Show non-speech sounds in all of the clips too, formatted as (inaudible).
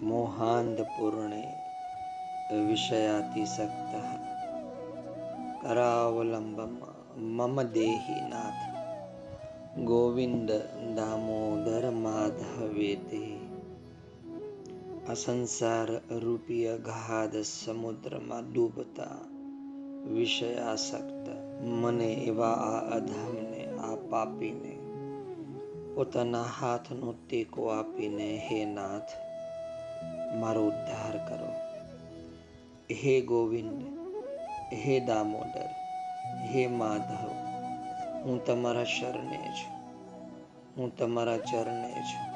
મોહાંધપૂર્ણે વિષયાતિસક્ત કરાવલંબમ મમ દેહી નાથ ગોવિંદ દામોદર માધવેતે આ સંસાર રૂપી અગાધ સમુદ્રમાં ડૂબતા વિષયાસક્ત મને એવા આ અધમને આ પાપીને પોતાના હાથનો ટેકો આપીને હે નાથ મારો ઉદ્ધાર કરો. હે ગોવિંદ, હે દામોદર, હે માધવ, હું તમારા શરણે છું, હું તમારા ચરણે છું.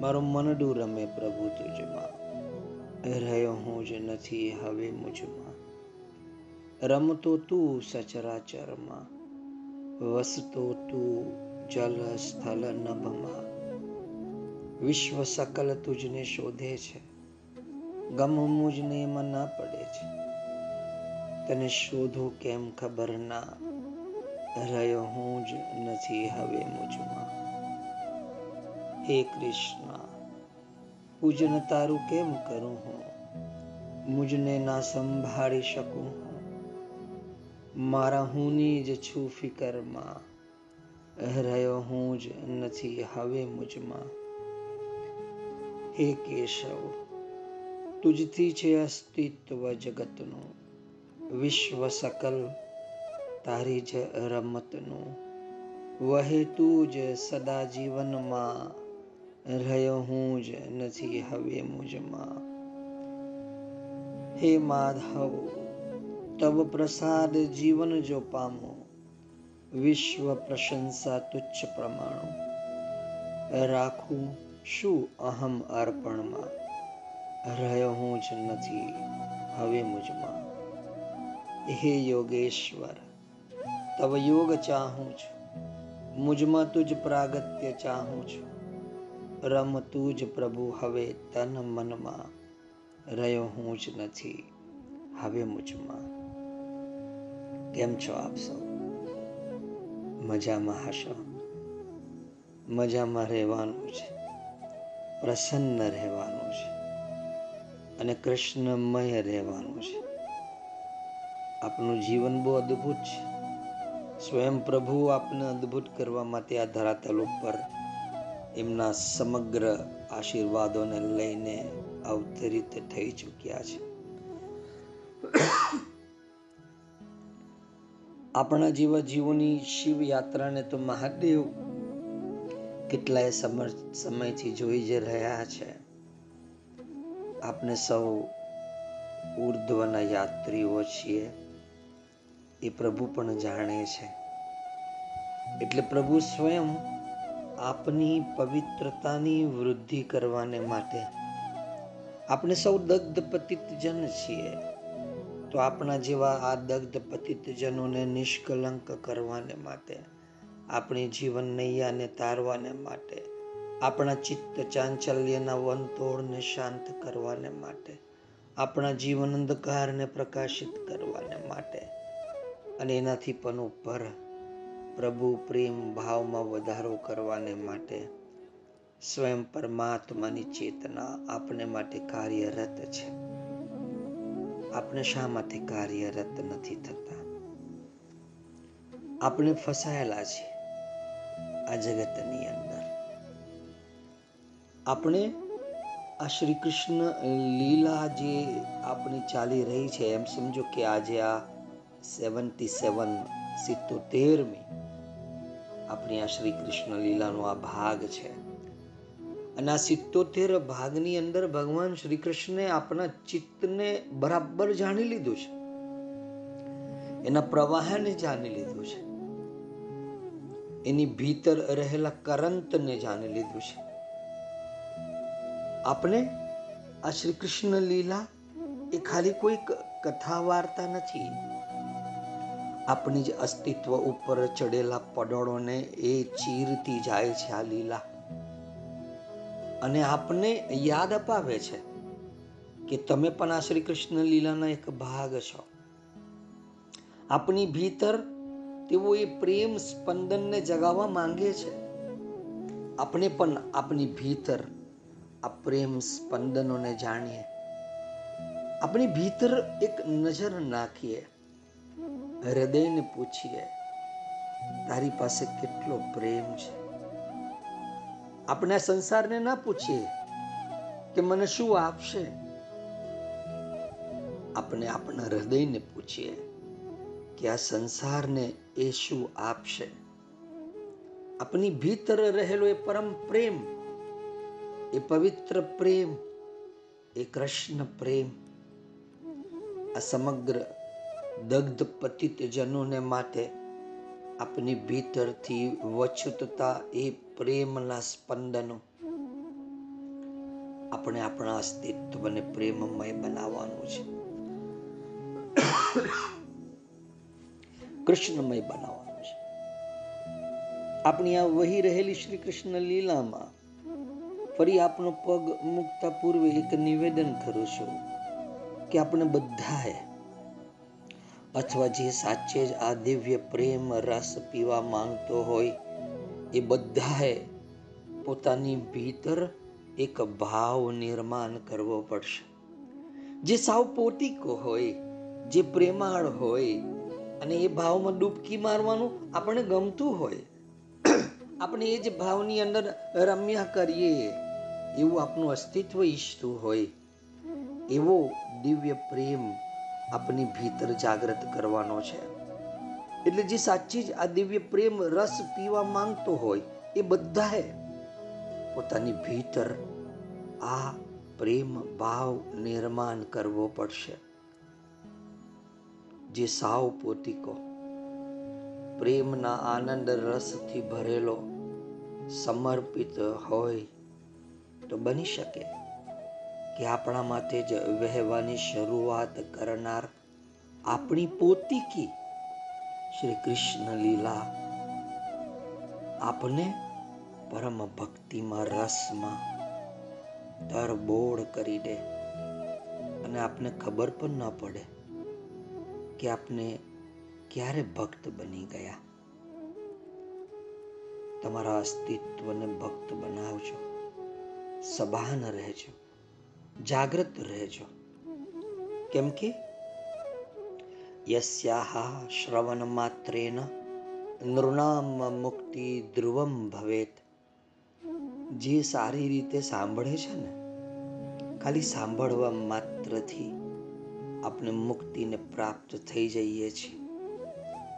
મારું મનડું રમે પ્રભુ તુજમાં, રહ્યો હું જ નથી હવે મુજમાં. રમતો તું સચરાચરમાં, વસતો તું જલ સ્થલ નભમાં વિશ્વ સકલ તુજને શોધે છે. ગમ મુજને એમાં ના પડે છે. તને શોધું કેમ ખબર ના? રહ્યો હું જ નથી હવે મુજમાં. હે કૃષ્ણ, પૂજન તારું કેમ કરું હું? મુજને ના સંભાળી શકું હું? મારા હુંની જ છું ફિકરમાં. રહ્યો હું જ નથી હવે મુજમાં. હે કેશવ, તુજથી છે અસ્તિત્વ જગતનું, વિશ્વ સકલ તારી જ રમતનું. વહે તું જ સદા જીવનમાં, રહ્યો હું જ નથી હવે મુજમાં. હે માધવ તબ પ્રસાદ જીવન જો પામો, વિશ્વ પ્રશંસા તુચ્છ પ્રમાણો. રાખું શું અહમ અર્પણમાં? રહ્યો હું જ નથી હવે મુજમાં. હે યોગેશ્વર, તવ યોગ ચાહું છું. મુજમાં તુજ પ્રાગત્ય ચાહું છું. રમ તુજ પ્રભુ હવે તન મનમાં. રહ્યો હું જ નથી હવે મુજમાં. કેમ છો આપ સૌ? મજામાં હશો? મજામાં રહેવાનું છે. પ્રસન્ન રહેવાનું છે અને કૃષ્ણમય રહેવાનું છે. આપનું જીવન બહુ અદ્ભુત છે. સ્વયં પ્રભુ આપને અદ્ભુત કરવા માટે આ ધરાતલ ઉપર એમના સમગ્ર આશીર્વાદોને લઈને અવતરિત થઈ ચૂક્યા છે. આપણા જેવા જીવોની શિવ યાત્રાને તો મહાદેવ કેટલાય સમયથી જોઈ જ રહ્યા છે. આપણે સૌ ઉર્ધ્વના યાત્રીઓ છીએ. એ પ્રભુ પણ જાણે છે. એટલે પ્રભુ સ્વયં આપની પવિત્રતાની વૃદ્ધિ કરવાને માટે આપણે સૌ દગ્ધ પતિતજન છીએ. તો આપણા જેવા આ દગ્ધ પતિતજનોને નિષ્કલંક કરવાને માટે આપણી જીવન નૈયાને તારવાને માટે, આપણા ચિત્ત ચાંચલ્યના વંતોળને શાંત કરવાને માટે, આપણા જીવન અંધકારને પ્રકાશિત કરવાને માટે. અને એનાથી પણ ઉપર પ્રભુ પ્રેમ ભાવમાં વધારો કરવાને માટે, સ્વયં પરમાત્માની ચેતના આપણે માટે કાર્યરત છે. આપણે શા માટે કાર્યરત નથી થતા. આપણે ફસાયેલા છીએ આ જગતની અંદર. આપણે આ શ્રી કૃષ્ણ લીલા જે આપણી ચાલી રહી છે, એમ સમજો કે આજે આ સેવન્ટી સેવન સિત્તોતેરમી આપણી આ શ્રી કૃષ્ણ લીલાનો આ ભાગ છે. અને આ સિત્તોતેર ભાગની અંદર ભગવાન શ્રી કૃષ્ણે આપણા ચિત્તને બરાબર જાણી લીધું છે. એના પ્રવાહને જાણી લીધું છે. એની ભીતર રહેલા કરંતને જાણી લીધું છે. આપણે આ શ્રી કૃષ્ણ લીલા એ ખાલી કોઈ કથા વાર્તા નથી. આપણી જ અસ્તિત્વ ઉપર ચડેલા પડોળોને એ ચીરતી જાય છે આ લીલા. અને આપને યાદ અપાવે છે કે તમે પણ આ શ્રી કૃષ્ણ લીલાના એક ભાગ છો. આપની ભીતર તેઓ એ પ્રેમ સ્પંદનને જગાવવા માંગે છે. આપણે પણ આપની ભીતર આ પ્રેમ સ્પંદનોને જાણીએ. આપણી ભીતર એક નજર નાખીએ. હૃદયને પૂછીએ, તારી પાસે કેટલો પ્રેમ છે? આપણે સંસારને ના પૂછીએ કે મને શું આપશે? આપણે આપણા હૃદયને પૂછીએ કે આ સંસારને એ શું આપશે આપની ભીતર રહેલો એ પરમ પ્રેમ એ પવિત્ર પ્રેમ એ કૃષ્ણ પ્રેમ આ સમગ્ર દગ્ધ પતિત જનોને માટે આપની ભીતરથી વચુતતા એ પ્રેમના સ્પંદનો આપણે આપણા અસ્તિત્વને પ્રેમમય બનાવવાનું છે કૃષ્ણમય બનાવવાનું છે. આપણી આ વહી રહેલી શ્રી કૃષ્ણ લીલામાં ફરી આપનો પગ મૂકતા પૂર્વે એક નિવેદન કરું છું કે આપણે બધાએ અથવા જે સાચે જ આ દિવ્ય પ્રેમ રસ પીવા માંગતો હોય, એ બધાએ પોતાની ભીતર એક ભાવ નિર્માણ કરવો પડશે. જે સાવ પોતિકો હોય, જે પ્રેમાળ હોય અને એ ભાવમાં ડૂબકી મારવાનું આપણને ગમતું હોય. આપણે એ જ ભાવની અંદર રમ્યા કરીએ. એવું આપણું અસ્તિત્વ ઈચ્છતું હોય. એવો દિવ્ય પ્રેમ આપની ભીતર જાગૃત કરવાનો છે. એટલે જે સાચી જ આ દિવ્ય પ્રેમ રસ પીવા માંગતો હોય, એ બધાએ પોતાની ભીતર આ પ્રેમ, ભાવ નિર્માણ કરવો પડશે. જે સાવ પોતિકો પ્રેમના આનંદ રસથી ભરેલો સમર્પિત હોય તો બની શકે કે આપણા માટે જ વહેવાની શરૂઆત કરનાર આપણી પોતિકી શ્રી કૃષ્ણ લીલા આપને પરમ ભક્તિમાં રસમાં તરબોળ કરી દે. અને આપને ખબર પણ ન પડે કે આપને ક્યારે ભક્ત બની ગયા? તમારા અસ્તિત્વને ભક્ત બનાવજો. સભાન રહેજો. જાગૃત રહેજો. કેમ કે યસ્યાહ શ્રવણ માત્રેન નૃણામ મુક્તિ ધ્રુવમ ભવેત. જે સારી રીતે સાંભળે છે ને, ખાલી સાંભળવા માત્રથી આપણે મુક્તિને પ્રાપ્ત થઈ જઈએ છીએ.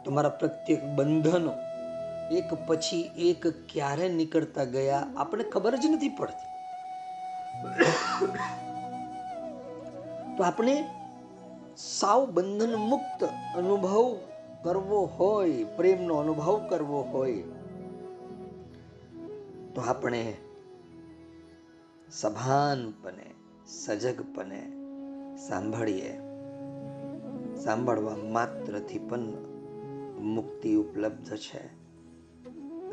તમારા પ્રત્યેક બંધનો એક પછી એક ક્યારે નીકળતા ગયા આપણે ખબર જ નથી પડતી. તો આપણે સાવ બંધન મુક્ત અનુભવ કરવો હોય, પ્રેમનો અનુભવ કરવો હોય, તો આપણે સભાનપણે સજગપણે સાંભળીએ. સાંભળવા માત્રથી પણ મુક્તિ ઉપલબ્ધ છે.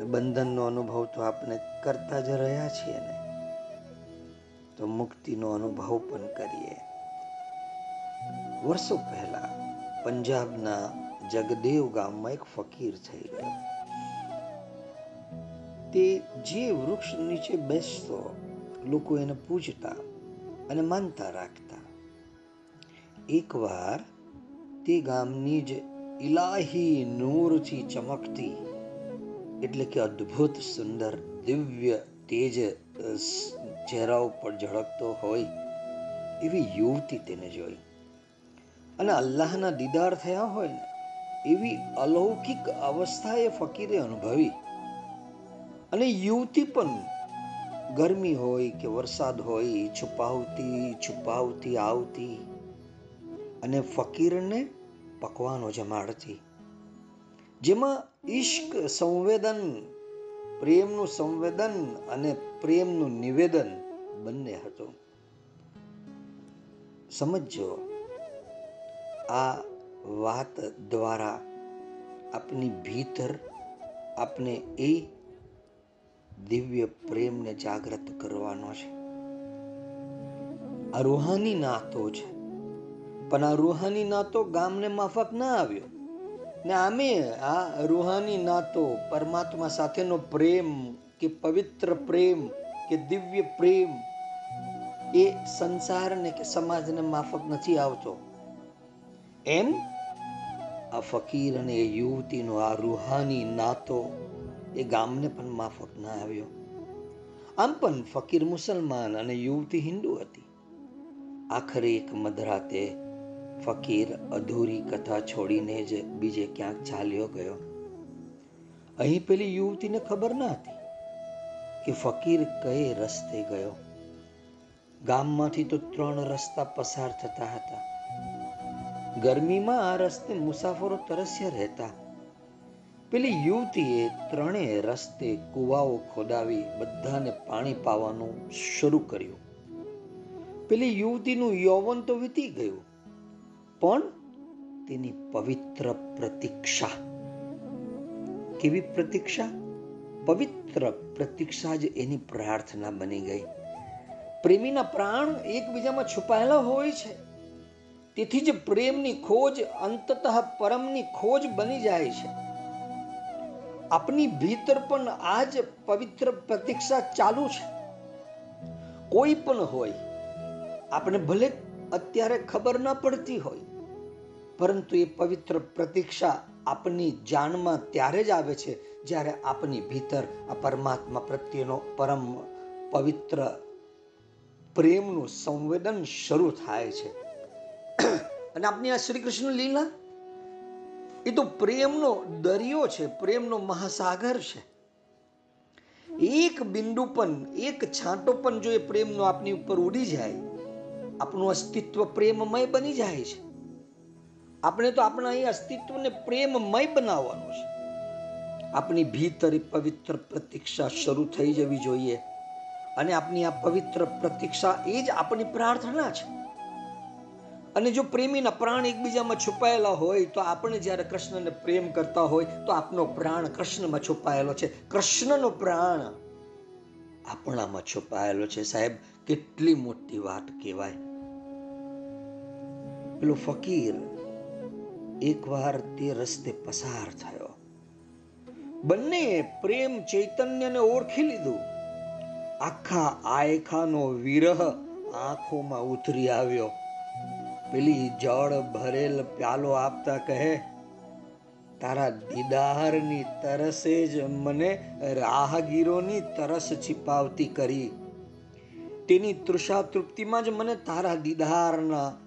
બંધનનો અનુભવ તો આપણે કરતા જ રહ્યા છીએ ને. તો મુક્તિનો અનુભવ પણ કરીએ. વર્ષો પહેલા પંજાબના જગદેવ ગામમાં એક ફકીર થઈ ગયો. તે જે વૃક્ષ નીચે બેસતો, લોકો એને પૂજતા અને માનતા રાખતા. એકવાર તે ગામની જ ઇલાહી નૂરથી ચમકતી, એટલે કે અદ્ભુત સુંદર દિવ્ય તેજ ચહેરા ઉપર ઝળકતો હોય એવી યુવતી તેને જોઈ. અને અલ્લાહના દીદાર થયા હોય ને, એવી અલૌકિક અવસ્થા એ ફકીરે અનુભવી. અને યુવતી પણ ગરમી હોય કે વરસાદ હોય છુપાવતી છુપાવતી, આવતી. અને ફકીરને પકવાનો જમાડતી જેમાં ઈશ્ક સંવેદન, પ્રેમનું સંવેદન અને પ્રેમનું નિવેદન બંને હતું. સમજો આ વાત દ્વારા આપની ભીતર આપને એ દિવ્ય પ્રેમને જાગૃત કરવાનો છે. આ રૂહાની નાતો છે. પણ આ રૂહાની નાતો ગામને માફક ના આવ્યો. ને આમે આ રૂહાની નાતો પરમાત્મા સાથેનો પ્રેમ કે પવિત્ર પ્રેમ કે દિવ્ય પ્રેમ એ સંસારને કે સમાજને માફક નથી આવતો. એમ આ ફકીર અને એ યુવતીનો આ રૂહાની નાતો એ ગામને પણ માફક ના આવ્યો. આમ પણ ફકીર મુસલમાન અને યુવતી હિન્દુ હતી. આખરે એક મધરાતે ફકીર અધૂરી કથા છોડીને જ બીજે ક્યાંક ચાલ્યો ગયો. અહીં પેલી યુવતીને ખબર ના હતી કે ફકીર કઈ રસ્તે ગયો. ગામમાંથી તો ત્રણ રસ્તા પસાર થતા હતા. ગરમીમાં આ રસ્તે મુસાફરો તરસ્યા રહેતા. પેલી યુવતીએ ત્રણેય રસ્તે કુવાઓ ખોદાવી બધાને પાણી પાવાનું શરૂ કર્યું. પેલી યુવતીનું યૌવન તો વીતી ગયું. પણ તેની પવિત્ર પ્રતીક્ષા. કેવી પ્રતીક્ષા? પવિત્ર પ્રતીક્ષા જ એની પ્રાર્થના બની ગઈ. પ્રેમીના પ્રાણ એકબીજામાં છુપાયેલા હોય છે. તેથી જ પ્રેમની ખોજ અંતતઃ પરમની ખોજ બની જાય છે. આપની ભીતર પણ આ જ પવિત્ર પ્રતીક્ષા ચાલુ છે. કોઈ પણ હોય આપણે ભલે અત્યારે ખબર ન પડતી હોય પરંતુ એ પવિત્ર પ્રતીક્ષા આપની જાણમાં ત્યારે જ આવે છે જ્યારે આપની ભીતર આ પરમાત્મા પ્રત્યેનો પરમ પવિત્ર પ્રેમનું સંવેદન શરૂ થાય છે. અને આપની આ શ્રી કૃષ્ણ લીલા? એ તો પ્રેમનો દરિયો છે, પ્રેમનો મહાસાગર છે. એક બિંદુ પણ, એક છાંટો પણ જો એ પ્રેમનો આપની ઉપર ઉડી જાય, આપણું અસ્તિત્વ પ્રેમમય બની જાય છે. આપણે તો આપણા અહીં અસ્તિત્વને પ્રેમમય બનાવવાનું છે. આપણી ભીતર પવિત્ર પ્રતીક્ષા શરૂ થઈ જવી જોઈએ અને આપની આ પવિત્ર પ્રતીક્ષા એ જ આપણી પ્રાર્થના છે. અને જો પ્રેમીના પ્રાણ એકબીજામાં છુપાયેલા હોય તો આપણે જ્યારે કૃષ્ણને પ્રેમ કરતા હોય તો આપનો પ્રાણ કૃષ્ણમાં છુપાયેલો છે. કૃષ્ણનો પ્રાણ આપણામાં છુપાયેલો છે. સાહેબ, કેટલી મોટી વાત કહેવાય. પેલો ફકીર એકવાર તે રસ્તે પસાર થયો. બંને પ્રેમ ચૈતન્યને ઓળખી લીધું. આખા આયખાનો વિરહ આંખોમાં ઉતરી આવ્યો. પેલી જળ ભરેલ પ્યાલો આપતા કહે, તારા દીદારની તરસે જ મને રાહગીરોની તરસ છિપાવતી કરી. તેની તૃષા તૃપ્તિમાં જ મને તારા દીદારના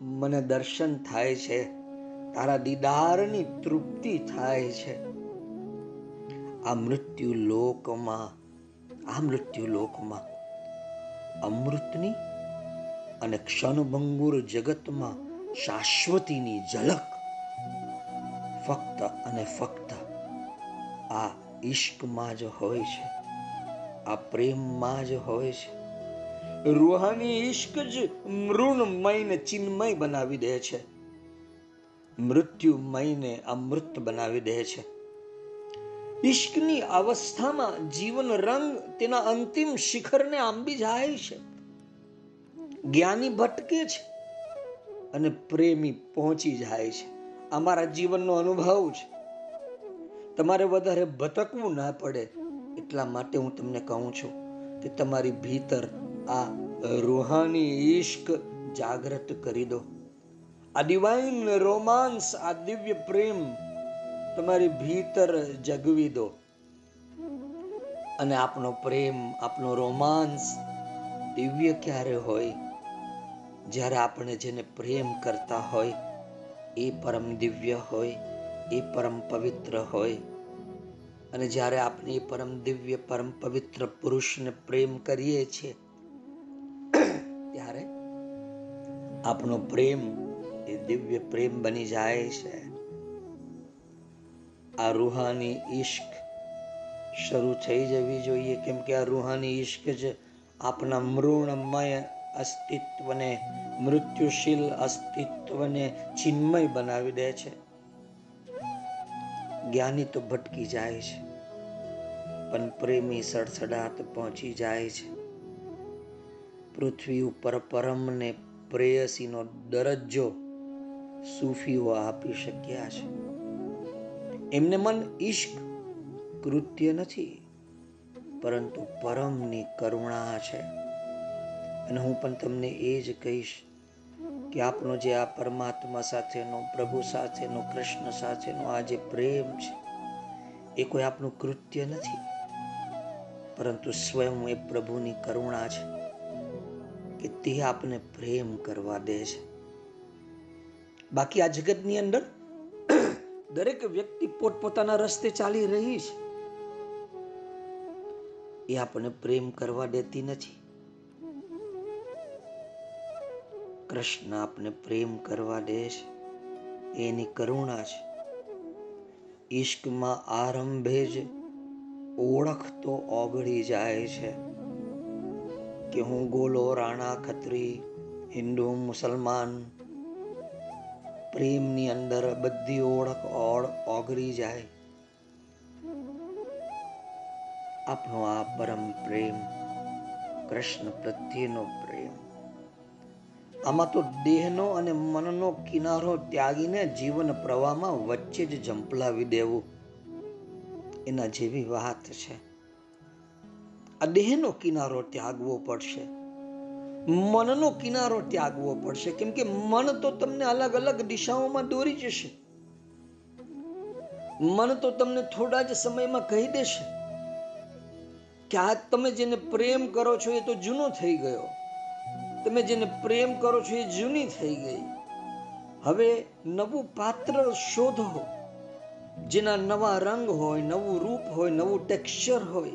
મને દર્શન થાય છે. તારા દીદારની તૃપ્તિ થાય છે. આ મૃત્યુ લોકમાં, આ મૃત્યુ લોકમાં, અમૃતની અને ક્ષણભંગુર જગતમાં શાશ્વતીની ઝલક ફક્ત અને ફક્ત આ ઈશ્કમાં જ હોય છે, આ પ્રેમમાં જ હોય છે. રૂહાની ઈશ્ક જ મૃણમયને ચિન્મય બનાવી દે છે. મૃત્યુમયને અમૃત બનાવી દે છે. ઈશ્કની અવસ્થામાં જીવન રંગ તેના અંતિમ શિખરને આંબી જાય છે. જ્ઞાની ભટકે છે અને પ્રેમી પહોંચી જાય છે. અમારા જીવનનો અનુભવ છે. તમારે વધારે ભટકવું ના પડે એટલા માટે હું તમને કહું છું કે તમારી ભીતર આ રૂહાની ઈશ્ક જાગૃત કરી દો. આ ડિવાઇન રોમાન્સ આ દિવ્ય પ્રેમ તમારી ભીતર જગવી દો અને આપનો પ્રેમ આપનો રોમાન્સ દિવ્ય ક્યારે હોય જ્યારે આપણે જેને પ્રેમ કરતા હોય એ પરમ દિવ્ય હોય એ પરમ પવિત્ર હોય અને જ્યારે આપણે એ પરમ દિવ્ય પરમ પવિત્ર પુરુષને પ્રેમ કરીએ છીએ ત્યારે આપણો પ્રેમ એ દિવ્ય પ્રેમ બની જાય છે. આ રૂહાની ઈશ્ક શરૂ થઈ જવી જોઈએ, કેમ કે આ રૂહાની ઈશ્ક જ આપના મૃણમય અસ્તિત્વને, મૃત્યુશીલ અસ્તિત્વને ચિન્મય બનાવી દે છે. જ્ઞાની તો ભટકી જાય છે, પણ પ્રેમી સડસડાટ પહોંચી જાય છે. પૃથ્વી ઉપર પરમને પ્રેયસીનો દરજ્જો સૂફીઓ આપી શક્યા છે. એમને મન ઈશ્ક કૃત્ય નથી, પરંતુ પરમની કરુણા છે. અને હું પણ તમને એ જ કહીશ કે આપનો જે આ પરમાત્મા સાથેનો, પ્રભુ સાથેનો, કૃષ્ણ સાથેનો આ જે પ્રેમ છે, એ કોઈ આપનું કૃત્ય નથી, પરંતુ સ્વયં એ પ્રભુની કરુણા છે કે તે આપને પ્રેમ કરવા દે છે. બાકી આ જગતની અંદર દરેક વ્યક્તિ પોતપોતાના રસ્તે ચાલી રહી છે. એ આપણને પ્રેમ કરવા દેતી નથી. કૃષ્ણ આપણે પ્રેમ કરવા દે છે. એની કરુણા છે. ઈશ્કમાં આરંભે જ ઓળખ તો ઓગળી જાય છે. કે હું ગોલો રાણા ખત્રી, હિન્દુ મુસલમાન પ્રેમની અંદર બધી ઓળખ ઓળ ઓગળી જાય. આપનો આ પરમ પ્રેમ, કૃષ્ણ પ્રત્યેનો પ્રેમ. આમાં તો દેહનો અને મનનો કિનારો ત્યાગીને જીવન પ્રવાહમાં વચ્ચે જ ઝંપલાવી દેવું. એના જેવી વાત છે. આ દેહનો કિનારો ત્યાગવો પડશે. મનનો કિનારો ત્યાગવો પડશે. કેમ કે મન તો તમને અલગ અલગ દિશાઓમાં દોરી જશે. મન તો તમને થોડા જ સમયમાં કહી દેશે કે આ તમે જેને પ્રેમ કરો છો એ તો જૂનો થઈ ગયો. તમે જેને પ્રેમ કરો છો એ જૂની થઈ ગઈ. હવે નવું પાત્ર શોધો. જેના નવા રંગ હોય, નવું રૂપ હોય, નવું ટેક્સચર હોય,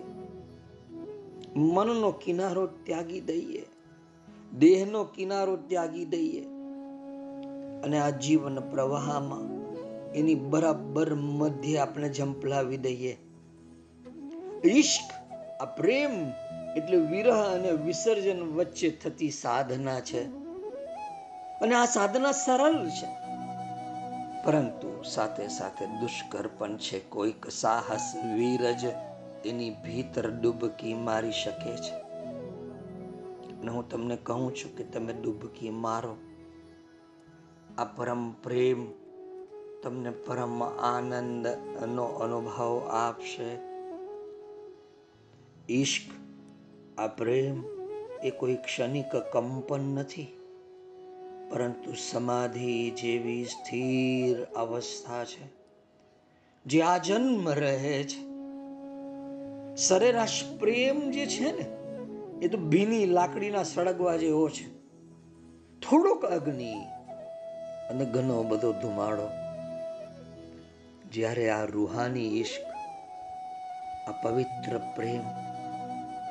મનનો કિનારો ત્યાગી દઈએ. દેહનો કિનારો ત્યાગી દઈએ અને આ જીવન પ્રવાહમાં એની બરાબર મધ્ય આપણે ઝંપલાવી દઈએ. ઈશ્ક, આ પ્રેમ એટલે વિરહ અને વિસર્જન વચ્ચે થતી સાધના છે. અને આ સાધના સરળ છે. પરંતુ સાથે સાથે દુષ્કર પણ છે. કોઈક સાહસ, વીરજ એની ભીતર ડૂબકી મારી શકે છે. અને હું તમને કહું છું કે તમે ડૂબકી મારો. આ પરમ પ્રેમ તમને પરમ આનંદનો અનુભવ આપશે. ઈશ્ક, આ પ્રેમ એ કોઈ ક્ષણિક કંપન નથી, પરંતુ સમાધિ જેવી સ્થિર અવસ્થા છે, જે આ જન્મ રહે છે. સરેરાશ પ્રેમ જે છે ને એ તો ભીની લાકડીના સળગવા જેવો છે. થોડોક અગ્નિ અને ઘણો બધો ધુમાડો. જ્યારે આ રૂહાની ઈશ્ક, આ પવિત્ર પ્રેમ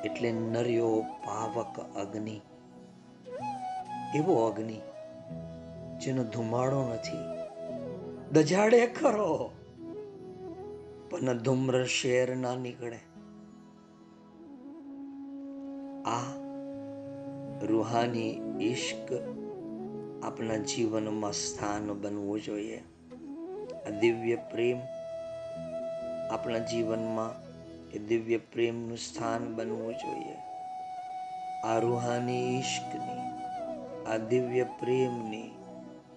એટલે નર્યો પાવક અગ્નિ. એવો અગ્નિ જેનો ધુમાડો નથી. દજાડે ખરો, પણ ધૂમ્ર શેર ના નીકળે. આ રૂહાની ઈશ્ક આપણા જીવનમાં સ્થાન બનવું જોઈએ. આ દિવ્ય પ્રેમ આપણા જીવનમાં એ દિવ્ય પ્રેમનું સ્થાન બનવું જોઈએ. આ રૂહાની ઈશ્કની, આ દિવ્ય પ્રેમની,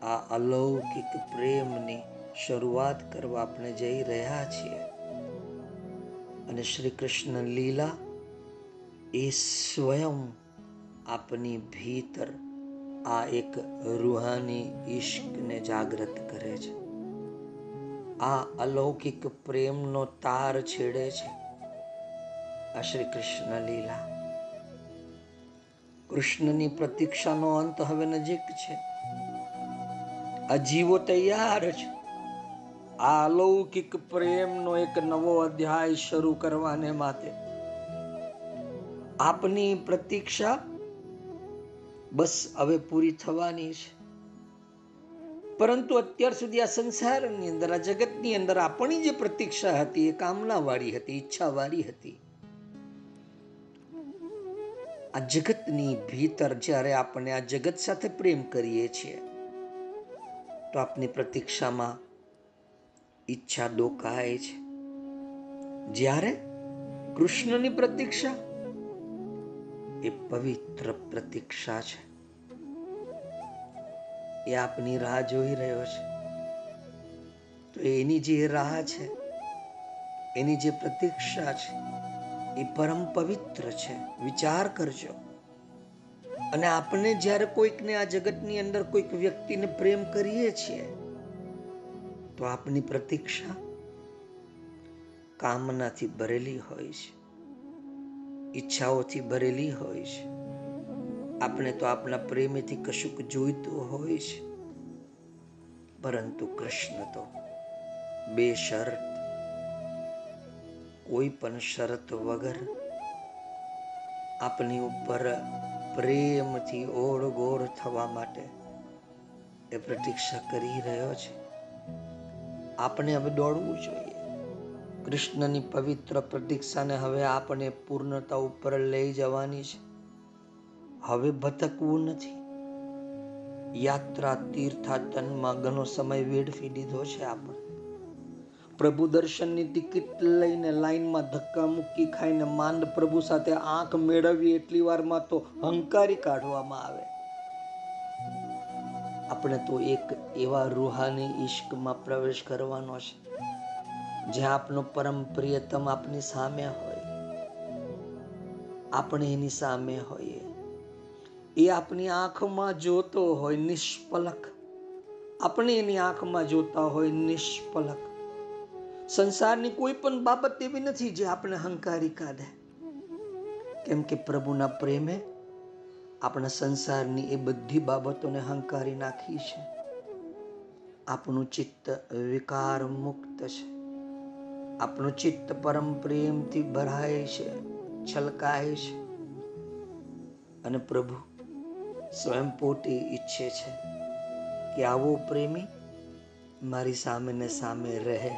આ અલૌકિક પ્રેમની શરૂઆત કરવા આપણે જઈ રહ્યા છીએ. અને શ્રી કૃષ્ણ લીલા એ સ્વયં આપની ભીતર આ એક રૂહાની ઈશ્કને જાગૃત કરે છે. આ અલૌકિક પ્રેમનો તાર છેડે છે આ શ્રી કૃષ્ણ લીલા. કૃષ્ણની પ્રતીક્ષાનો અંત હવે નજીક છે. આ જીવો તૈયાર છે. આ અલૌકિક પ્રેમનો એક નવો અધ્યાય શરૂ કરવાને માટે આપની પ્રતીક્ષા બસ હવે પૂરી થવાની છે. પરંતુ અત્યાર સુધી આ સંસારની અંદર, આ જગતની અંદર આપણી જે પ્રતીક્ષા હતી, એ કામના વાળી હતી ઈચ્છા વાળી હતી. આ જગતની ભીતર જ્યારે આપણે આ જગત સાથે પ્રેમ કરીએ છીએ, તો આપની પ્રતીક્ષામાં ઈચ્છા ડોકાય છે. જ્યારે કૃષ્ણની પ્રતીક્ષા એ પવિત્ર પ્રતીક્ષા છે. એ આપની રાહ જોઈ રહ્યો છે. તો એની જે રાહ છે, એની જે પ્રતીક્ષા છે, એ પરમ પવિત્ર છે. વિચાર કરજો. અને આપણે જ્યારે કોઈકને આ જગતની અંદર કોઈક વ્યક્તિને પ્રેમ કરીએ છીએ, તો આપની પ્રતીક્ષા કામનાથી ભરેલી હોય છે. ઈચ્છાઓથી ભરેલી હોય છે. આપણે તો આપણા પ્રેમીથી કશુંક જોઈતું હોય છે. પરંતુ કૃષ્ણ તો બે શરત કોઈ પણ શરત વગર આપની ઉપર પ્રેમથી ઓળગોળ થવા માટે એ પ્રતીક્ષા કરી રહ્યો છે. આપણે હવે દોડવું જોઈએ. કૃષ્ણની પવિત્ર પ્રતીક્ષાને હવે આપણે પૂર્ણતા ઉપર લઈ જવાની છે. હવે ભટકવું નથી. યાત્રા તીર્થાટનમાં ઘણો સમય વેડફી દીધો છે આપણે. પ્રભુ દર્શનની ટિકિટ લઈને લાઈનમાં ધક્કા મુક્કી ખાઈને માંડ પ્રભુ સાથે આંખ મેળવી એટલી વારમાં તો હંકારી કાઢવામાં આવે. આપણે તો એક એવા રૂહાની ઈશ્કમાં પ્રવેશ કરવાનો છે. જ્યાં આપનો પરમ પ્રિયતમ આપની સામે હોય. આપણે એની સામે હોઈએ. એ આપની આંખમાં જોતો હોય નિષ્પલક આપણે એની આંખમાં જોતા હોય નિષ્પલક સંસારની કોઈ પણ બાબત એવી નથી જે આપણે હંકારી કાઢે. કેમ કે પ્રભુના પ્રેમે આપણા સંસારની એ બધી બાબતોને હંકારી નાખી છે. આપણું ચિત્ત વિકાર મુક્ત છે. આપણું ચિત્ત પરમ પ્રેમથી ભરાય છે, છલકાય છે. અને પ્રભુ સ્વયં પોતે ઈચ્છે છે કે આવો પ્રેમી મારી સામે ને સામે રહે.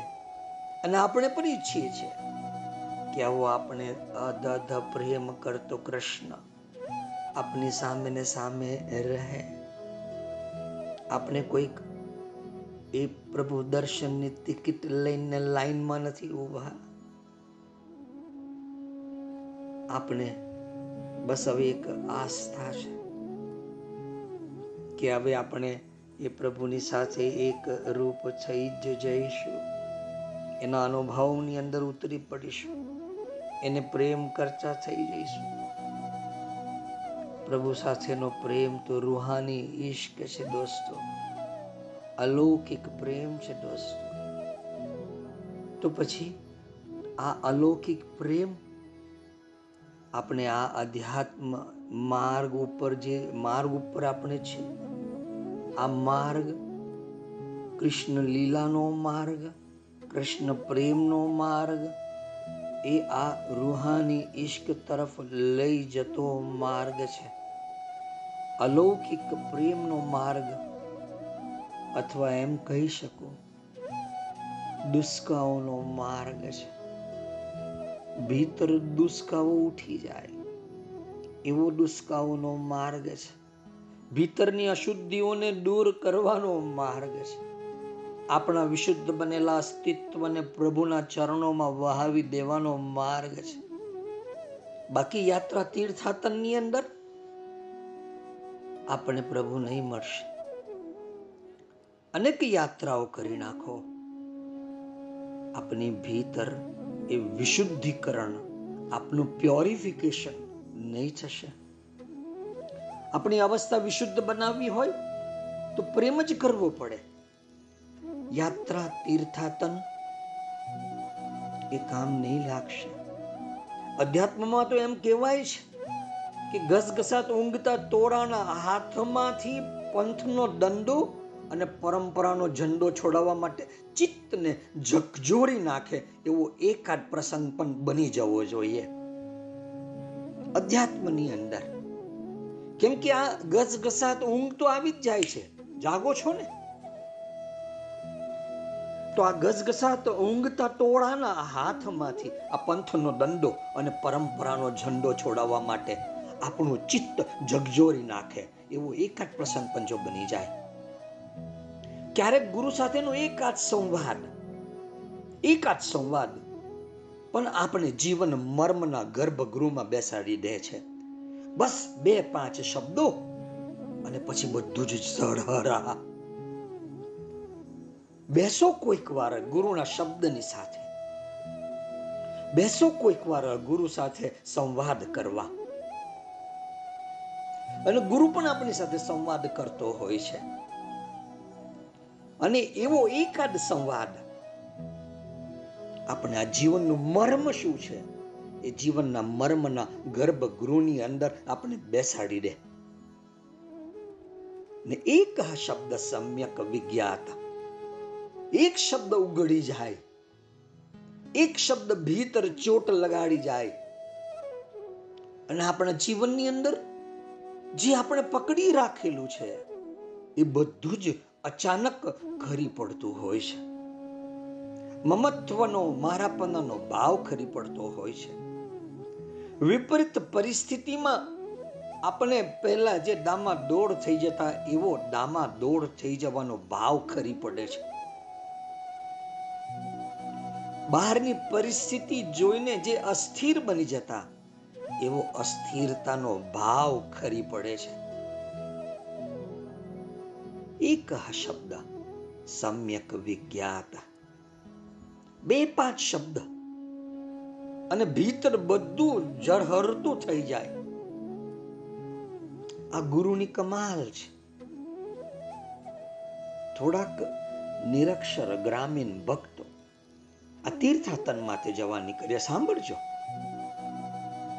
અને આપણે પણ ઈચ્છીએ છીએ કે આવો આપણે અધ પ્રેમ કરતો કૃષ્ણ આપની સામે ને સામે રહે. આપણે કોઈક એ પ્રભુ દર્શનની ટિકિટ લઈને લાઈનમાં નથી ઊભા. આપણે બસ હવે એક આસ્થા છે કે હવે આપણે એ પ્રભુની સાથે એક રૂપ થઈ જ જઈશું. એના અનુભવની અંદર ઉતરી પડીશું. એને પ્રેમ કરતા થઈ જઈશું. પ્રભુ સાથેનો પ્રેમ તો રૂહાની ઈશ્ક છે દોસ્તો. અલૌકિક પ્રેમ છે દોસ્તો તો પછી આ અલૌકિક પ્રેમ આપણે આ અધ્યાત્મ માર્ગ ઉપર જે માર્ગ ઉપર આપણે છે આ માર્ગ કૃષ્ણ લીલાનો માર્ગ, કૃષ્ણ પ્રેમનો માર્ગ, એ આ રૂહાની ઈશ્ક તરફ લઈ જતો માર્ગ છે. અલૌકિક પ્રેમનો માર્ગ અથવા એમ કહી શકો દુષ્કાઓનો માર્ગ છે. ભીતર દુષ્કાઓ ઉઠી જાય, એવો દુષ્કાઓનો માર્ગ છે. ભીતરની અશુદ્ધિઓને દૂર કરવાનો માર્ગ છે. આપણા વિશુદ્ધ બનેલા અસ્તિત્વને પ્રભુના ચરણોમાં વહાવી દેવાનો માર્ગ છે. બાકી યાત્રા તીર્થાતનની અંદર આપણે પ્રભુ નહીં મળશે. અનેક યાત્રાઓ કરી નાખો. આપની ભીતર એ વિશુદ્ધિકરણ, આપનું પ્યોરિફિકેશન નહીં થશે. આપણી અવસ્થા વિશુદ્ધ બનાવવી હોય તો પ્રેમ જ કરવો પડે. યાત્રા તીર્થાતન એ કામ નહીં લાગશે. અધ્યાત્મમાં તો એમ કહેવાય છે કે ઘસઘસાત ઊંઘતા તોરાના હાથમાંથી પંથનો દંડો અને પરંપરાનો ઝંડો છોડાવવા માટે ચિત્તને ઝકઝોરી નાખે એવો એકાદ પ્રસંગ પણ બની જવો જોઈએ. અધ્યાત્મની અંદર. કેમ કે આ ગસગસાત ઊંઘ તો આવી જ જાય છે. જાગો છો ને? તો આ ગસગસાત ઊંઘતા ટોળાના હાથમાંથી આ પંથનો દંડો અને પરંપરાનો ઝંડો છોડાવવા માટે આપણું ચિત્ત જગજોરી નાખે એવો એકાદ પ્રસંગ પણ જો બની જાય. ક્યારેક ગુરુ સાથેનો એકાદ સંવાદ એકાદ સંવાદ પણ આપણે જીવન મર્મના ગર્ભગૃહમાં બેસાડી દે છે. બસ બે પાંચ શબ્દો અને પછી બધું જ સરહરા બેસો કોઈક વાર ગુરુના શબ્દની સાથે. બેસો કોઈક વાર ગુરુ સાથે સંવાદ કરવા. અને ગુરુ પણ આપણી સાથે સંવાદ કરતો હોય છે. અને એવો એકાદ સંવાદ. આપણે જીવનનું મર્મ શું છે? એ જીવનના મર્મના ગર્ભગૃહની અંદર આપણે બેસાડી દે. ને એક શબ્દ સમ્યક વિજ્ઞાત. એક શબ્દ ઉગડી જાય. એક શબ્દ ભીતર ચોટ લગાડી જાય. અને આપણા જીવનની અંદર જે આપણે પકડી રાખેલું છે, એ બધું જ અચાનક ખરી પડતું હોય છે. મમત્વનો મારાપનાનો ભાવ ખરી પડતો હોય છે. વિપરીત પરિસ્થિતિમાં આપણે પહેલા જે ડામા દોડ થઈ જતા, એવો ડામા દોડ થઈ જવાનો ભાવ ખરી પડે છે. બહારની પરિસ્થિતિ જોઈને જે અસ્થિર બની જતા, એવો અસ્થિરતાનો ભાવ ખરી પડે છે. એક શબ્દ. સમ્યક વિજ્ઞાત. બે પાંચ શબ્દ. અને ભીતર બધું જળહરતું થઈ જાય. આ ગુરુની કમાલ છે. થોડાક નિરક્ષર ગ્રામીણ ભક્તો આ તીર્થાતન માટે જવા નીકળ્યા. સાંભળજો.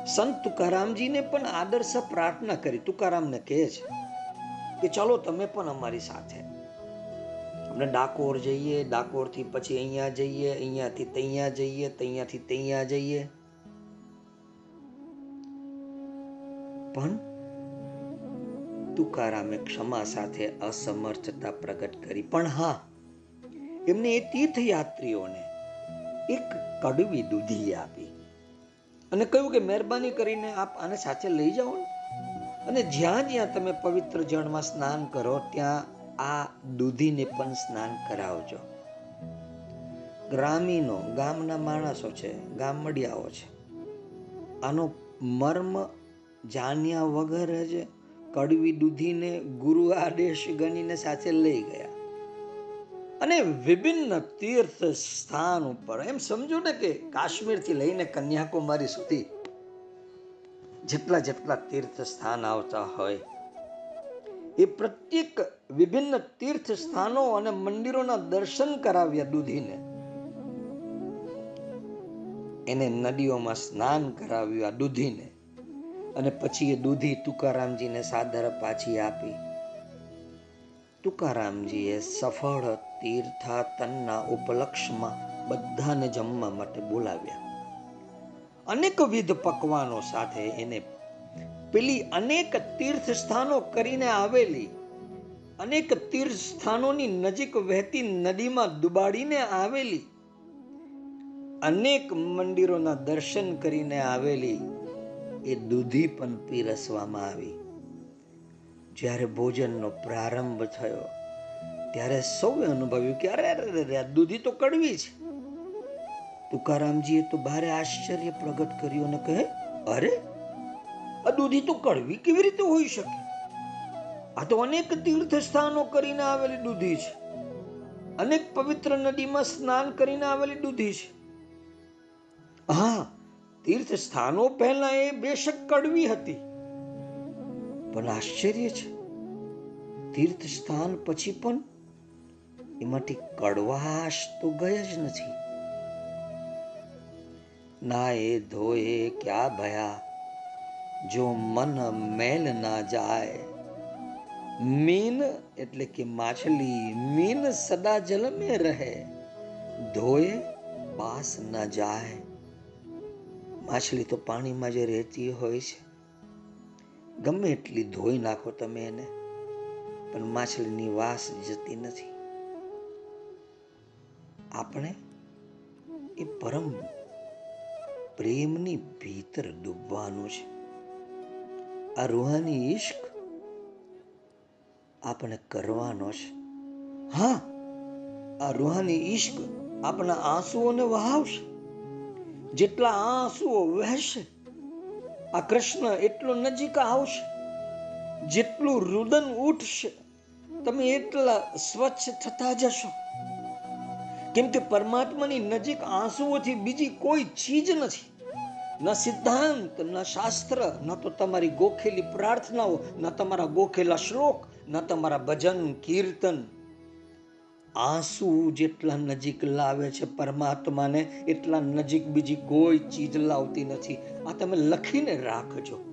સંત તુકારામજીને પણ આદર્શ પ્રાર્થના કરી. તુકારામને કહે છે કે ચલો તમે પણ અમારી સાથે. આપણે ડાકોર જઈએ ડાકોરથી પછી અહીંયા જઈએ, અહીંયાથી ત્યાં જઈએ, ત્યાંથી ત્યાં જઈએ. પણ તુકારામે ક્ષમા સાથે અસમર્થતા પ્રગટ કરી. પણ હા, એમને એ તીર્થયાત્રીઓને એક કડવી દૂધી આપી અને કહ્યું કે, મહેરબાની કરીને આપ આને સાથે લઈ જાઓ ને. અને જ્યાં જ્યાં તમે પવિત્ર જળમાં સ્નાન કરો, ત્યાં આ દૂધીને પણ સ્નાન કરાવજો. ગ્રામીણો, ગામના માણસો છે, ગામડિયાઓ છે, આનો મર્મ જાણ્યા વગર જ કડવી દૂધીને ગુરુ આદેશ ગણીને સાથે લઈ ગયા. અને વિભિન્ન તીર્થ સ્થાન ઉપર, એમ સમજો ને કે કાશ્મીરથી લઈને કન્યાકુમારી સુધી જેટલા જેટલા તીર્થ સ્થાન આવતા હોય, એ પ્રત્યેક વિભિન્ન તીર્થ સ્થાનો અને મંદિરોના દર્શન કરાવ્યા દૂધીને. એને નદીઓમાં સ્નાન કરાવ્યું આ દૂધીને અને પછી એ દૂધી તુકારામજીને સાદર પાછી આપી. તુકારામજીએ સફળ તીર્થાતનના ઉપલક્ષમાં બધાને જમવા માટે બોલાવ્યા. અનેકવિધ પકવાનો સાથે એને પેલી અનેક તીર્થ સ્થાનો કરીને આવેલી. અનેક તીર્થ સ્થાનોની નજીક વહેતી નદીમાં ડુબાડીને આવેલી. અનેક મંદિરોના દર્શન કરીને આવેલી. એ દૂધી પણ પીરસવામાં આવી. જ્યારે ભોજનનો પ્રારંભ થયો, ત્યારે સૌએ અનુભવ્યું કે અરે અરે દૂધી તો કડવી છે. તુકારામજીએ તો ભારે આશ્ચર્ય પ્રગટ કર્યું અને કહે, અરે, આ દૂધી તો કડવી કેવી રીતે હોઈ શકે? આ તો અનેક તીર્થ સ્થાનો કરીને આવેલી દૂધી છે. અનેક પવિત્ર નદીમાં સ્નાન કરીને આવેલી દૂધી છે. હા તીર્થ સ્થાનો પહેલા એ બેશક કડવી હતી. પણ આશ્ચર્ય છે. તીર્થ સ્થાન પછી પણ એમાંથી કડવાશ તો ગઈ જ નથી. ના એ ધોએ ક્યાં ભયા જો મન મેલ ના જાય મીન એટલે કે માછલી, મીન સદા જલ મે રહે। ધોએ, બાસ ન જાય। માછલી તો પાણીમાં જે રહેતી હોય છે। ગમે એટલી ધોઈ નાખો તમે એને, પણ માછલીની વાસ જતી નથી। આપણે એ પરમ પ્રેમની ભીતર ડૂબવાનું છે. આ રૂહાની ઈશ્ક આપણે કરવાનો છે. હા, આ રૂહાની ઈશ્ક આપણા આંસુઓને વહાવશે. જેટલા આંસુઓ વહેશે, આ કૃષ્ણ એટલો નજીક આવશે. જેટલું રુદન ઉઠશે, તમે એટલા સ્વચ્છ થતા જશો. કેમ કે પરમાત્માની નજીક આંસુઓથી બીજી કોઈ ચીજ નથી. ન સિદ્ધાંત, ન શાસ્ત્ર, ન તો તમારી ગોખેલી પ્રાર્થનાઓ, ન તમારા ગોખેલા શ્લોક, ન તમારા ભજન, કીર્તન. આંસુ જેટલા નજીક લાવે છે પરમાત્માને, એટલા નજીક બીજી કોઈ ચીજ લાવતી નથી. આ તમે લખીને રાખજો.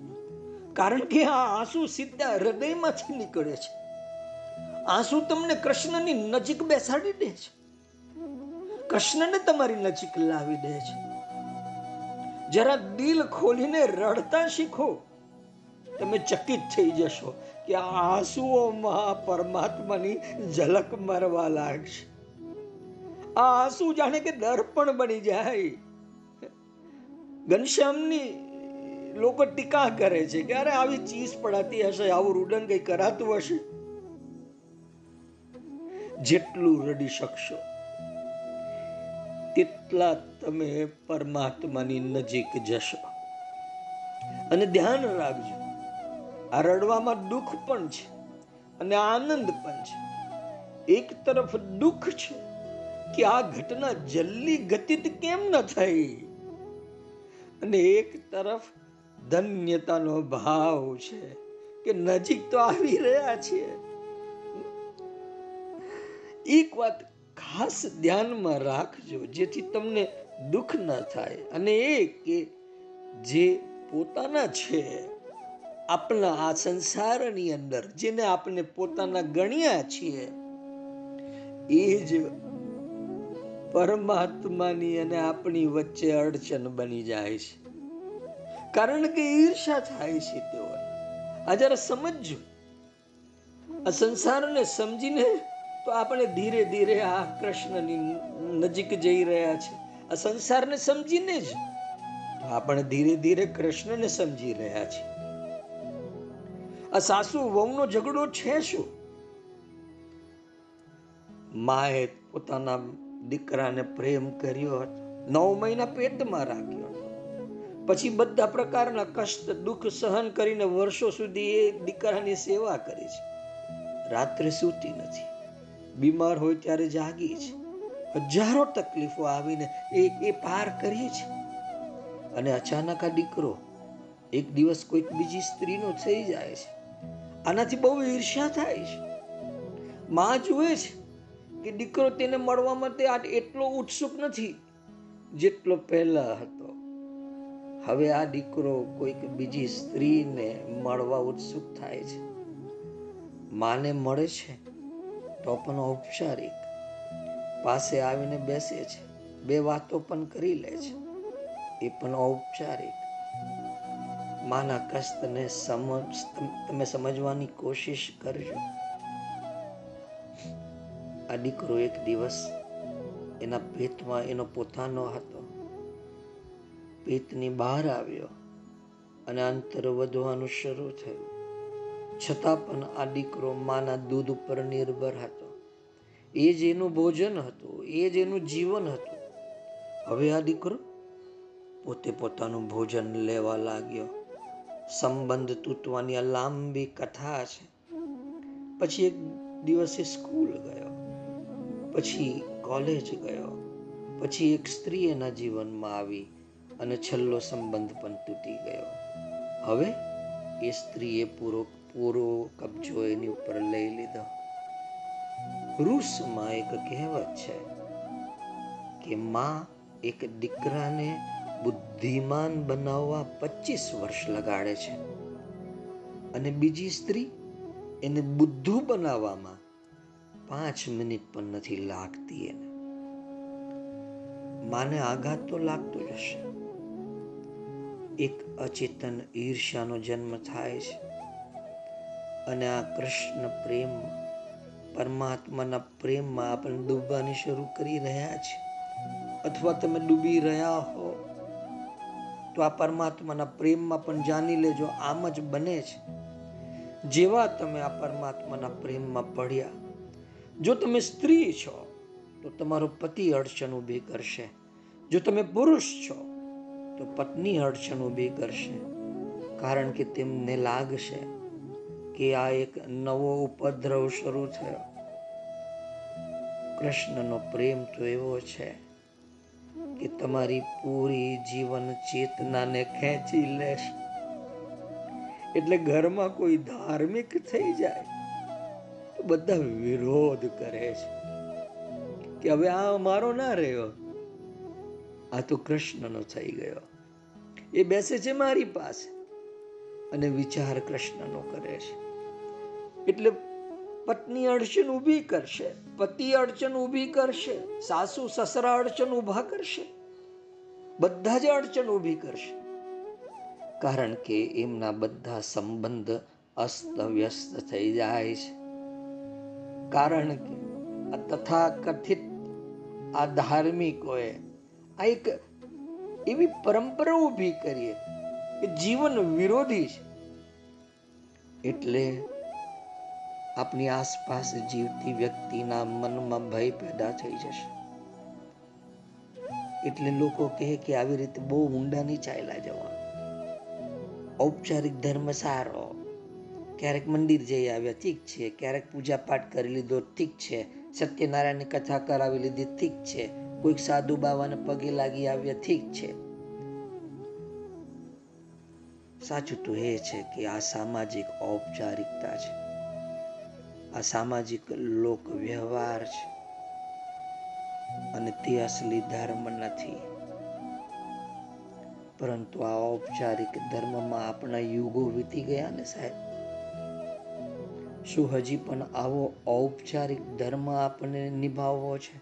કારણ કે આ આંસુ સીધા હૃદયમાંથી નીકળે છે. આંસુ તમને કૃષ્ણની નજીક બેસાડી દે છે. કૃષ્ણને તમારી નજીક લાવી દે છે. જરા દિલ ખોલીને રડતા શીખો. તમે ચકિત થઈ જશો કે આ આંસુઓમાં પરમાત્માની ઝલક મરવા લાગશે. આ આંસુ જાણે કે દર્પણ બની જાય. ઘનશ્યામની લોકો ટીકા કરે છે કે અરે આવી ચીજ પડાતી હશે, આવું રૂડન કઈ કરાતું હશે? જેટલું રડી શકશો તેટલા તમે પરમાત્માની નજીક જશો? અને ધ્યાન રાખજો, આ રડવામાં દુઃખ પણ છે અને આનંદ પણ છે. એક તરફ દુઃખ છે કે આ ઘટના જલ્દી ગતિત કેમ ન થઈ? અને એક તરફ ધન્યતાનો ભાવ છે કે નજીક તો આવી રહ્યા છીએ. એક વાત ખાસ ધ્યાનમાં રાખજો, જેથી તમને દુઃખ ન થાય. અને એ કે જે પોતાના છે, આપણા આ સંસારની અંદર, જેને આપણે પોતાના ગણ્યા છીએ, એ જ પરમાત્માની અને આપણી વચ્ચે અડચણ બની જાય છે. કારણ કે ઈર્ષા થાય છે તેઓ આ જરા સમજજો. આ સંસારને સમજીને તો આપણે ધીરે ધીરે આ કૃષ્ણની નજીક જઈ રહ્યા છે. આ સંસારને સમજીને જ આપણે ધીરે ધીરે કૃષ્ણને સમજી રહ્યા છીએ આ સાસુ વહુનો ઝઘડો છે શું? માએ પોતાના દીકરાને પ્રેમ કર્યો હતો. નવ મહિના પેટમાં રાખ્યો પછી બધા પ્રકારના કષ્ટ, દુઃખ સહન કરીને વર્ષો સુધી એ દીકરાની સેવા કરી છે. રાત્રે સૂતી નથી. બીમાર હોય ત્યારે જાગીએ છીએ હજારો તકલીફો આવીને એ એ પાર કરીએ છીએ. અને અચાનક આ દીકરો એક દિવસ કોઈક બીજી સ્ત્રીનો થઈ જાય છે. આનાથી બહુ ઈર્ષ્યા થાય છે. માં જુએ છે કે દીકરો તેને મળવા માટે આ એટલો ઉત્સુક નથી જેટલો પહેલા હતો. હવે આ દીકરો કોઈક બીજી સ્ત્રીને મળવા ઉત્સુક થાય છે. માને મળે છે પણ ઔપચારિક પાસે આવીને બેસે છે. બે વાતો પણ કરી લે છે. એ પણ ઔપચારિક માના કષ્ટને સમજ, તમે સમજવાની કોશિશ કરજો. આ દીકરો એક દિવસ એના પેટમાં એનો પોતાનો હતો. પેટની બહાર આવ્યો અને અંતર વધવાનું શરૂ થયું. છતાં પણ આ દીકરો માના દૂધ ઉપર નિર્ભર હતો. એ જ એનું ભોજન હતું, એ જ એનું જીવન હતું. હવે આ દીકરો પોતે પોતાનું ભોજન લેવા લાગ્યો. સંબંધ તૂટવાની આ લાંબી કથા છે. પછી એક દિવસે સ્કૂલ ગયો, પછી કોલેજ ગયો, પછી એક સ્ત્રી એના જીવનમાં આવી અને છેલ્લો સંબંધ પણ તૂટી ગયો. હવે એ સ્ત્રીએ પૂરો પૂરો કબજો એની ઉપર લઈ લીધો. રૂસમાં એક કહેવત છે કે માં એક દીકરાને બુદ્ધિમાન બનાવવા પચીસ વર્ષ લગાડે છે અને બીજી સ્ત્રી એને બુદ્ધુ બનાવવામાં પાંચ મિનિટ પણ નથી લાગતી એને. માને આઘાત તો લાગતો જ હશે. એક અચેતન ઈર્ષ્યાનો જન્મ થાય છે. અને આ કૃષ્ણ પ્રેમ, પરમાત્માના પ્રેમમાં આપણે ડૂબવાની શરૂ કરી રહ્યા છે અથવા તમે ડૂબી રહ્યા હો, તો આ પરમાત્માના પ્રેમમાં પણ જાણી લેજો, આમ જ બને છે. જેવા તમે આ પરમાત્માના પ્રેમમાં પડ્યા, જો તમે સ્ત્રી છો, તો તમારો પતિ અડચણ ઊભી કરશે. જો તમે પુરુષ છો, તો પત્ની અડચણ ઊભી કરશે. કારણ કે તેમને લાગશે કે આ એક નવો ઉપદ્રવ શરૂ થયો. કૃષ્ણનો પ્રેમ તો એવો છે કે તમારી પૂરી જીવન ચેતનાને ખેંચી લેશે એટલે ઘરમાં કોઈ ધાર્મિક થઈ જાય તો બધા વિરોધ કરે છે કે હવે આ અમારો ના રહ્યો. આ તો કૃષ્ણનો થઈ ગયો. એ બેસે છે મારી પાસે અને વિચાર કૃષ્ણનો કરે છે. એટલે પત્ની અડચણ ઊભી કરશે, પતિ અડચણ ઊભી કરશે, સાસુ સસરા અડચણ ઊભા કરશે, બધા જ અડચણ ઊભી કરશે. કારણ કે એમના બધા સંબંધ અસ્તવ્યસ્ત થઈ જાય છે. કારણ કે આ તથા કથિત આ ધાર્મિકોએ આ એક એવી પરંપરા ઊભી કરીએ કે જીવન વિરોધી છે. એટલે આપની આસપાસ જીવતી વ્યક્તિના મનમાં ભય પેદા થઈ જશે. એટલે લોકો કહે કે આવી રીતે બહુ ઊંડા નહીં ચાલ્યા જવા. ઔપચારિક ધર્મ સારો. ક્યારેક મંદિર જઈ આવ્યા, ઠીક છે. ક્યારેક પૂજા પાઠ કરી લીધો, ઠીક છે. સત્યનારાયણની કથા કરાવી લીધી, ઠીક છે. કોઈક સાધુ બાવાને પગે લાગી આવ્યા, ઠીક છે. સાચું તો એ છે કે આ સામાજિક ઔપચારિકતા છે. આ સામાજિક લોક વ્યવહાર છે. અને તે અસલી ધર્મ નથી. પરંતુ આ ઔપચારિક ધર્મમાં આપણા યુગો વીતી ગયા ને સાહેબ. શું હજી પણ આવો ઔપચારિક ધર્મ આપણને નિભાવવો છે?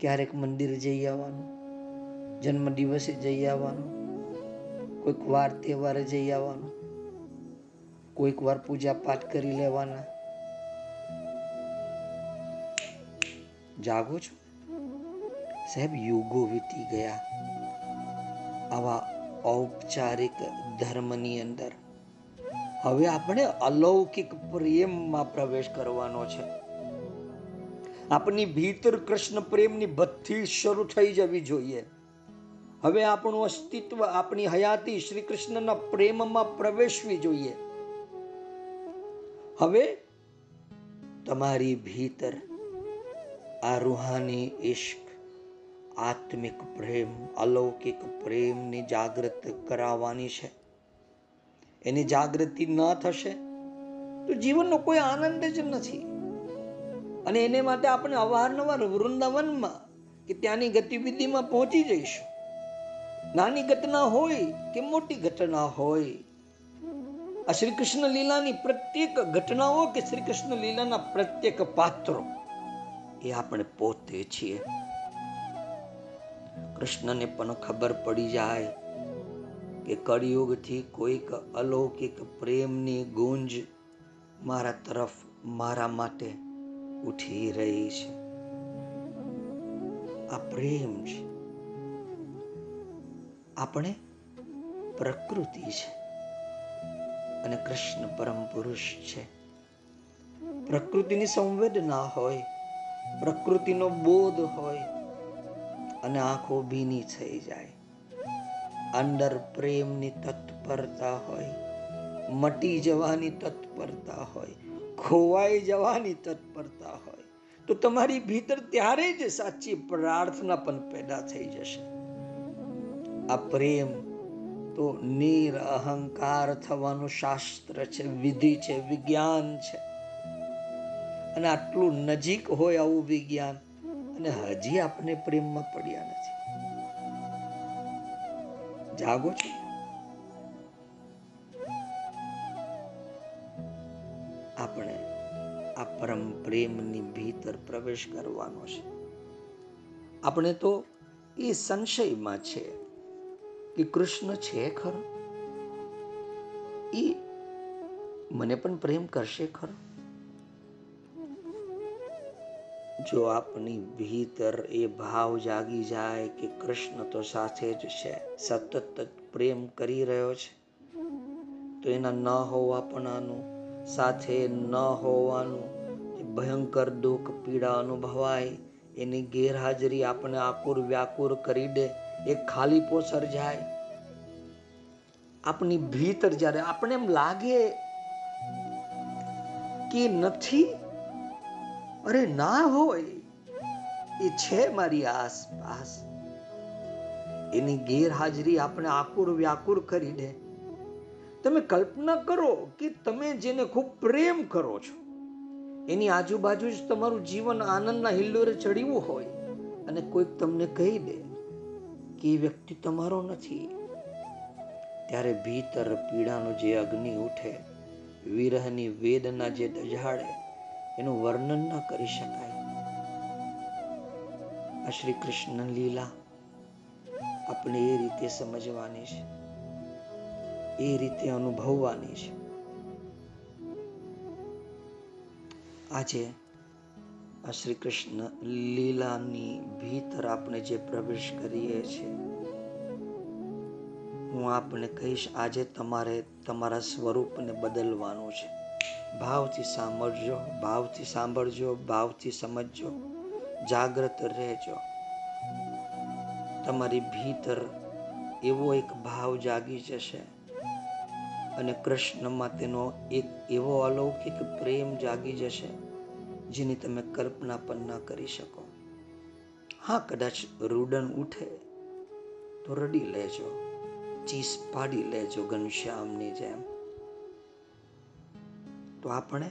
ક્યારેક મંદિર જઈ આવવાનું જન્મ દિવસે જઈ આવવાનું, કોઈક વાર તહેવારે જઈ આવવાનું. કોઈક વાર પૂજા પાઠ કરી લેવાના. જાગો છો? સાહેબ, યુગો વીતી ગયા. આવા ઔપચારિક ધર્મની અંદર. હવે આપણે અલૌકિક પ્રેમમાં પ્રવેશ કરવાનો છે. આપની ભીતર કૃષ્ણ પ્રેમની બધી શરૂ થઈ જવી જોઈએ. હવે આપણું અસ્તિત્વ, આપણી હયાતી શ્રી કૃષ્ણના પ્રેમમાં પ્રવેશવી જોઈએ. હવે તમારી ભીતર આ રૂહાની ઇશ્ક આત્મિક પ્રેમ, અલૌકિક પ્રેમની જાગૃત કરાવવાની છે. એની જાગૃતિ ન થશે તો જીવનનો કોઈ આનંદ જ નથી. અને એને માટે આપણે અવારનવાર વૃંદાવનમાં કે ત્યાંની ગતિવિધિમાં પહોંચી જઈશું. નાની ઘટના હોય કે મોટી ઘટના હોય આ શ્રી કૃષ્ણ લીલાની પ્રત્યેક ઘટનાઓ કે શ્રી કૃષ્ણ લીલાના પ્રત્યેક પાત્રો એ આપણે પોતે છીએ. કૃષ્ણને પણ ખબર પડી જાય કે કળિયુગથી કોઈક અલૌકિક પ્રેમની ગુંજ મારા તરફ મારા માટે ઉઠી રહી છે. આ પ્રેમ છે. આપણે પ્રકૃતિ છે. અને કૃષ્ણ પરમ પુરુષ છે. પ્રકૃતિની સંવેદના હોય, પ્રકૃતિનો બોધ હોય, અને આંખો ભીની થઈ જાય. અંદર પ્રેમની તત્પરતા હોય, મટી જવાની તત્પરતા હોય, ખોવાઈ જવાની તત્પરતા હોય. તો તમારી ભીતર ત્યારે જ સાચી પ્રાર્થના પણ પેદા થઈ જશે. આ પ્રેમ તો નીર અહંકાર થવાનું શાસ્ત્ર છે, વિધિ છે, વિજ્ઞાન છે. અને આટલું નજીક હોય આવું વિજ્ઞાન, અને હજી આપણે પ્રેમમાં પડ્યા નથી. જાગો છો? આપણે આ પરમ પ્રેમની ભીતર પ્રવેશ કરવાનો છે. આપણે તો એ સંશયમાં છે. કે કૃષ્ણ છે ખરો? એ મને પણ પ્રેમ કરશે ખરો? જો આપની ભીતર એ ભાવ જાગી જાય કે કૃષ્ણ તો સાથે જ છે, સતત પ્રેમ કરી રહ્યો છે, તો એના ન હોવાપણાનું સાથે ન હોવાનું ભયંકર દુઃખ, પીડા અનુભવાય, એની ગેરહાજરી આપણે આકુર વ્યાકુર કરી દે એ ખાલીપો સર્જાય આપણી ભીતર જ્યારે આપણે એમ લાગે કે નથી, અરે ના હોય, એ છે મારી આસપાસ. એની ગેરહાજરી આપણે આકુર વ્યાકુર કરી દે. તમે કલ્પના કરો કે તમે જેને ખૂબ પ્રેમ કરો છો, એની આજુબાજુ જ તમારું જીવન આનંદના હિલ્લોરે ચડ્યું હોય અને કોઈક તમને કહી દે. કે એ વ્યક્તિ તમારો નથી. ત્યારે ભીતર પીડાનો જે અગ્નિ ઉઠે, વિરહની વેદના જે દજાડે એનું વર્ણન ન કરી શકાય. આ શ્રી કૃષ્ણ લીલા આપણે એ રીતે સમજવાની છે. એ રીતે અનુભવવાની છે. આજે આ શ્રી કૃષ્ણ લીલાની ભીતર આપણે જે પ્રવેશ કરીએ છીએ, હું આપને કહીશ, આજે તમારે તમારા સ્વરૂપને બદલવાનું છે. ભાવથી સાંભળજો ભાવથી સાંભળજો, ભાવથી સમજજો, જાગ્રત રહેજો. તમારી ભીતર એવો એક ભાવ જાગી જશે અને કૃષ્ણમાં તેનો એક એવો અલૌકિક પ્રેમ જાગી જશે જેની તમે કલ્પના પણ ન કરી શકો. હા, કદાચ રૂડન ઉઠે તો રડી લેજો. ચીસ પાડી લેજો ઘનશ્યામની જેમ. તો આપણે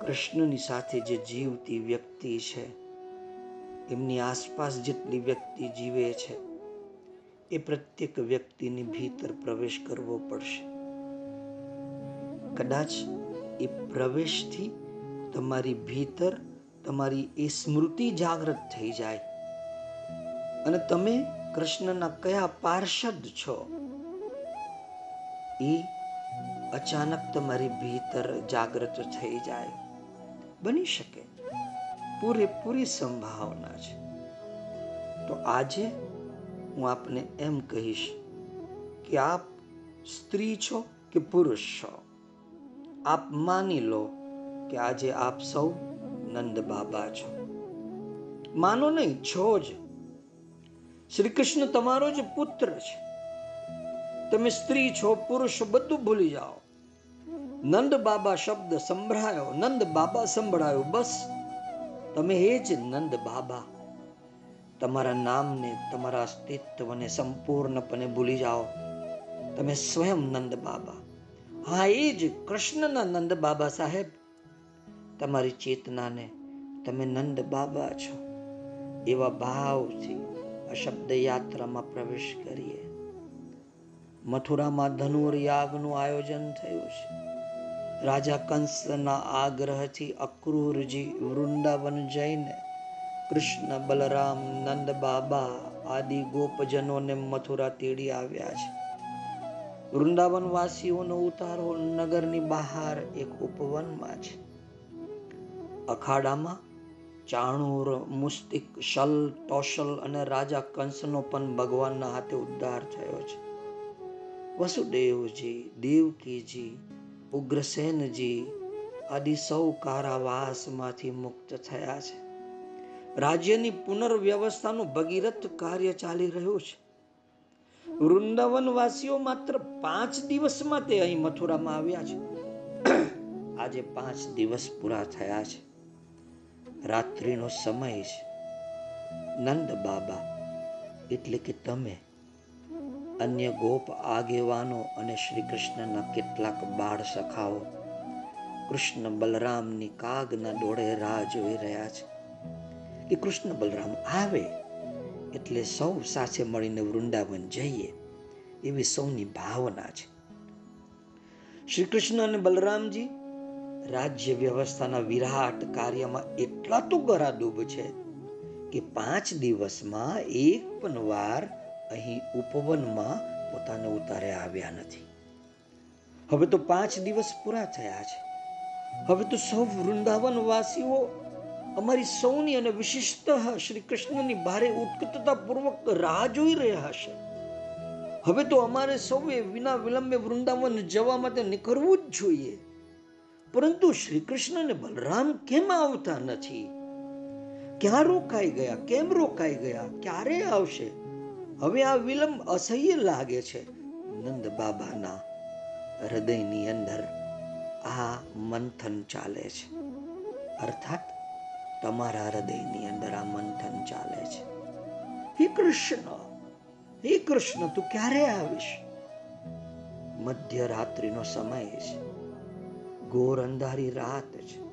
કૃષ્ણની સાથે જે જીવતી વ્યક્તિ છે, એમની આસપાસ જેટલી વ્યક્તિ જીવે છે, એ પ્રત્યેક વ્યક્તિની ભીતર પ્રવેશ કરવો પડશે. કદાચ એ પ્રવેશથી તમારી ભીતર તમારી એ સ્મૃતિ જાગૃત થઈ જાય. અને તમે કૃષ્ણના કયા પાર્ષદ છો? એ અચાનક તમારી ભીતર જાગૃત થઈ જાય. બની શકે. પૂરેપૂરી સંભાવના છે. તો આજે હું આપને એમ કહીશ કે આપ સ્ત્રી છો કે પુરુષ છો? આપ માની લો કે આજે આપ સૌ નંદ બાબા છો. માનો નહીં, છો જ. શ્રી કૃષ્ણ તમારો જ પુત્ર છે. તમે સ્ત્રી છો, પુરુષ, બધું ભૂલી જાઓ. નંદ બાબા શબ્દ સંભળાયો, નંદ બાબા સંભળાયો, બસ. તમે એ જ નંદ બાબા. તમારા નામને, તમારા અસ્તિત્વને સંપૂર્ણપણે ભૂલી જાઓ. તમે સ્વયં નંદ બાબા. હા, એ જ કૃષ્ણના નંદ બાબા સાહેબ. તમારી ચેતનાને તમે નંદ બાબા છો. એવા ભાવથી આ યાત્રામાં પ્રવેશ કરીએ. મથુરામાં ધનુર યાગનું આયોજન થયું છે. રાજા કંસના આગ્રહથી અક્રૂરજી વૃંદાવન જઈને કૃષ્ણ બલરામ, નંદ બાબા આદિ ગોપજનોને મથુરા તેડી આવ્યા છે. વૃંદાવન વાસીઓનો ઉતારો નગરની બહાર એક ઉપવનમાં છે. અખાડામાં ચાણૂર, મુસ્તિક, શલ, ટોશલ અને રાજા કંસનો પણ ભગવાનના હાથે ઉદ્ધાર થયો છે. વસુદેવજી, દેવકીજી, ઉગ્રસેનજી આદિ સૌ કારાવાસમાંથી મુક્ત થયા છે. રાજ્યની પુનર્વ્યવસ્થાનું ભગીરથ કાર્ય ચાલી રહ્યું છે. વૃંદાવન વાસીઓ માત્ર પાંચ દિવસમાં તે અહીં મથુરામાં આવ્યા છે. (clears throat) આજે પાંચ દિવસ પૂરા થયા છે. રાત્રિનો સમય છે. નંદ બાબા, એટલે કે તમે, અન્ય ગોપ આગેવાનો અને શ્રી કૃષ્ણના કેટલાક બાળ સખાઓ, કૃષ્ણ બલરામની કાગના ડોળે રાહ જોઈ રહ્યા છે. કે કૃષ્ણ બલરામ આવે, એટલે સૌ સાથે મળીને વૃંદાવન જઈએ એવી સૌની ભાવના છે. શ્રી કૃષ્ણ અને બલરામજી રાજ્ય વ્યવસ્થાના વિરાટ કાર્યમાં એટલા તો ગરાડૂબ છે કે પાંચ દિવસમાં એક પણ વાર અહીં ઉપવનમાં પોતાને ઉતારે આવ્યા નથી. હવે તો પાંચ દિવસ પૂરા થયા છે. હવે તો સૌ વૃંદાવન વાસીઓ અમારી સૌની અને વિશિષ્ટ શ્રી કૃષ્ણની ભારે ઉત્કટતા પૂર્વક રાહ જોઈ રહ્યા હશે. હવે તો અમારે સૌએ વિના વિલંબે વૃંદાવન જવા માટે નીકળવું જ જોઈએ. પરંતુ શ્રી કૃષ્ણ અને બલરામ કેમ આવતા નથી? ક્યાં રોકાઈ ગયા? કેમ રોકાઈ ગયા? ક્યારે આવશે? હવે આ વિલંબ અસહ્ય લાગે છે નંદ બાબાના હૃદયની અંદર. આ મંથન ચાલે છે. અર્થાત તમારા હૃદયની અંદર આ મંથન ચાલે છે. હે કૃષ્ણ! હે કૃષ્ણ, તું ક્યારે આવીશ? મધ્યરાત્રિનો સમય છે. ઘોર અંધારી રાત છે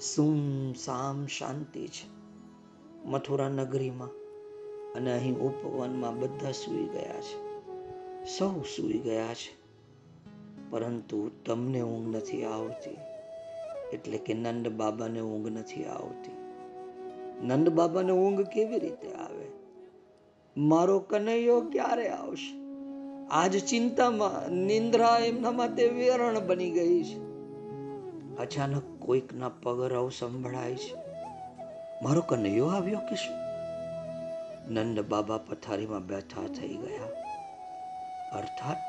સુમ સામ શાંતિ છે મથુરા નગરીમાં અને અહીં ઉપવનમાં બધા સૂઈ ગયા છે. સૌ સૂઈ ગયા છે. પરંતુ તમને ઊંઘ નથી આવતી. એટલે કે નંદ બાબાને ઊંઘ નથી આવતી. નંદ બાબાને ઊંઘ કેવી રીતે આવે? મારો કનૈયો ક્યારે આવશે? આજ ચિંતામાં નિંદ્રા એમના માટે વેરણ બની ગઈ છે. અચાનક કોઈકના પગરાઓ સંભળાય છે. મારો કનૈયો આવ્યો કે શું? નંદ બાબા પથારીમાં બેઠા થઈ ગયા. અર્થાત,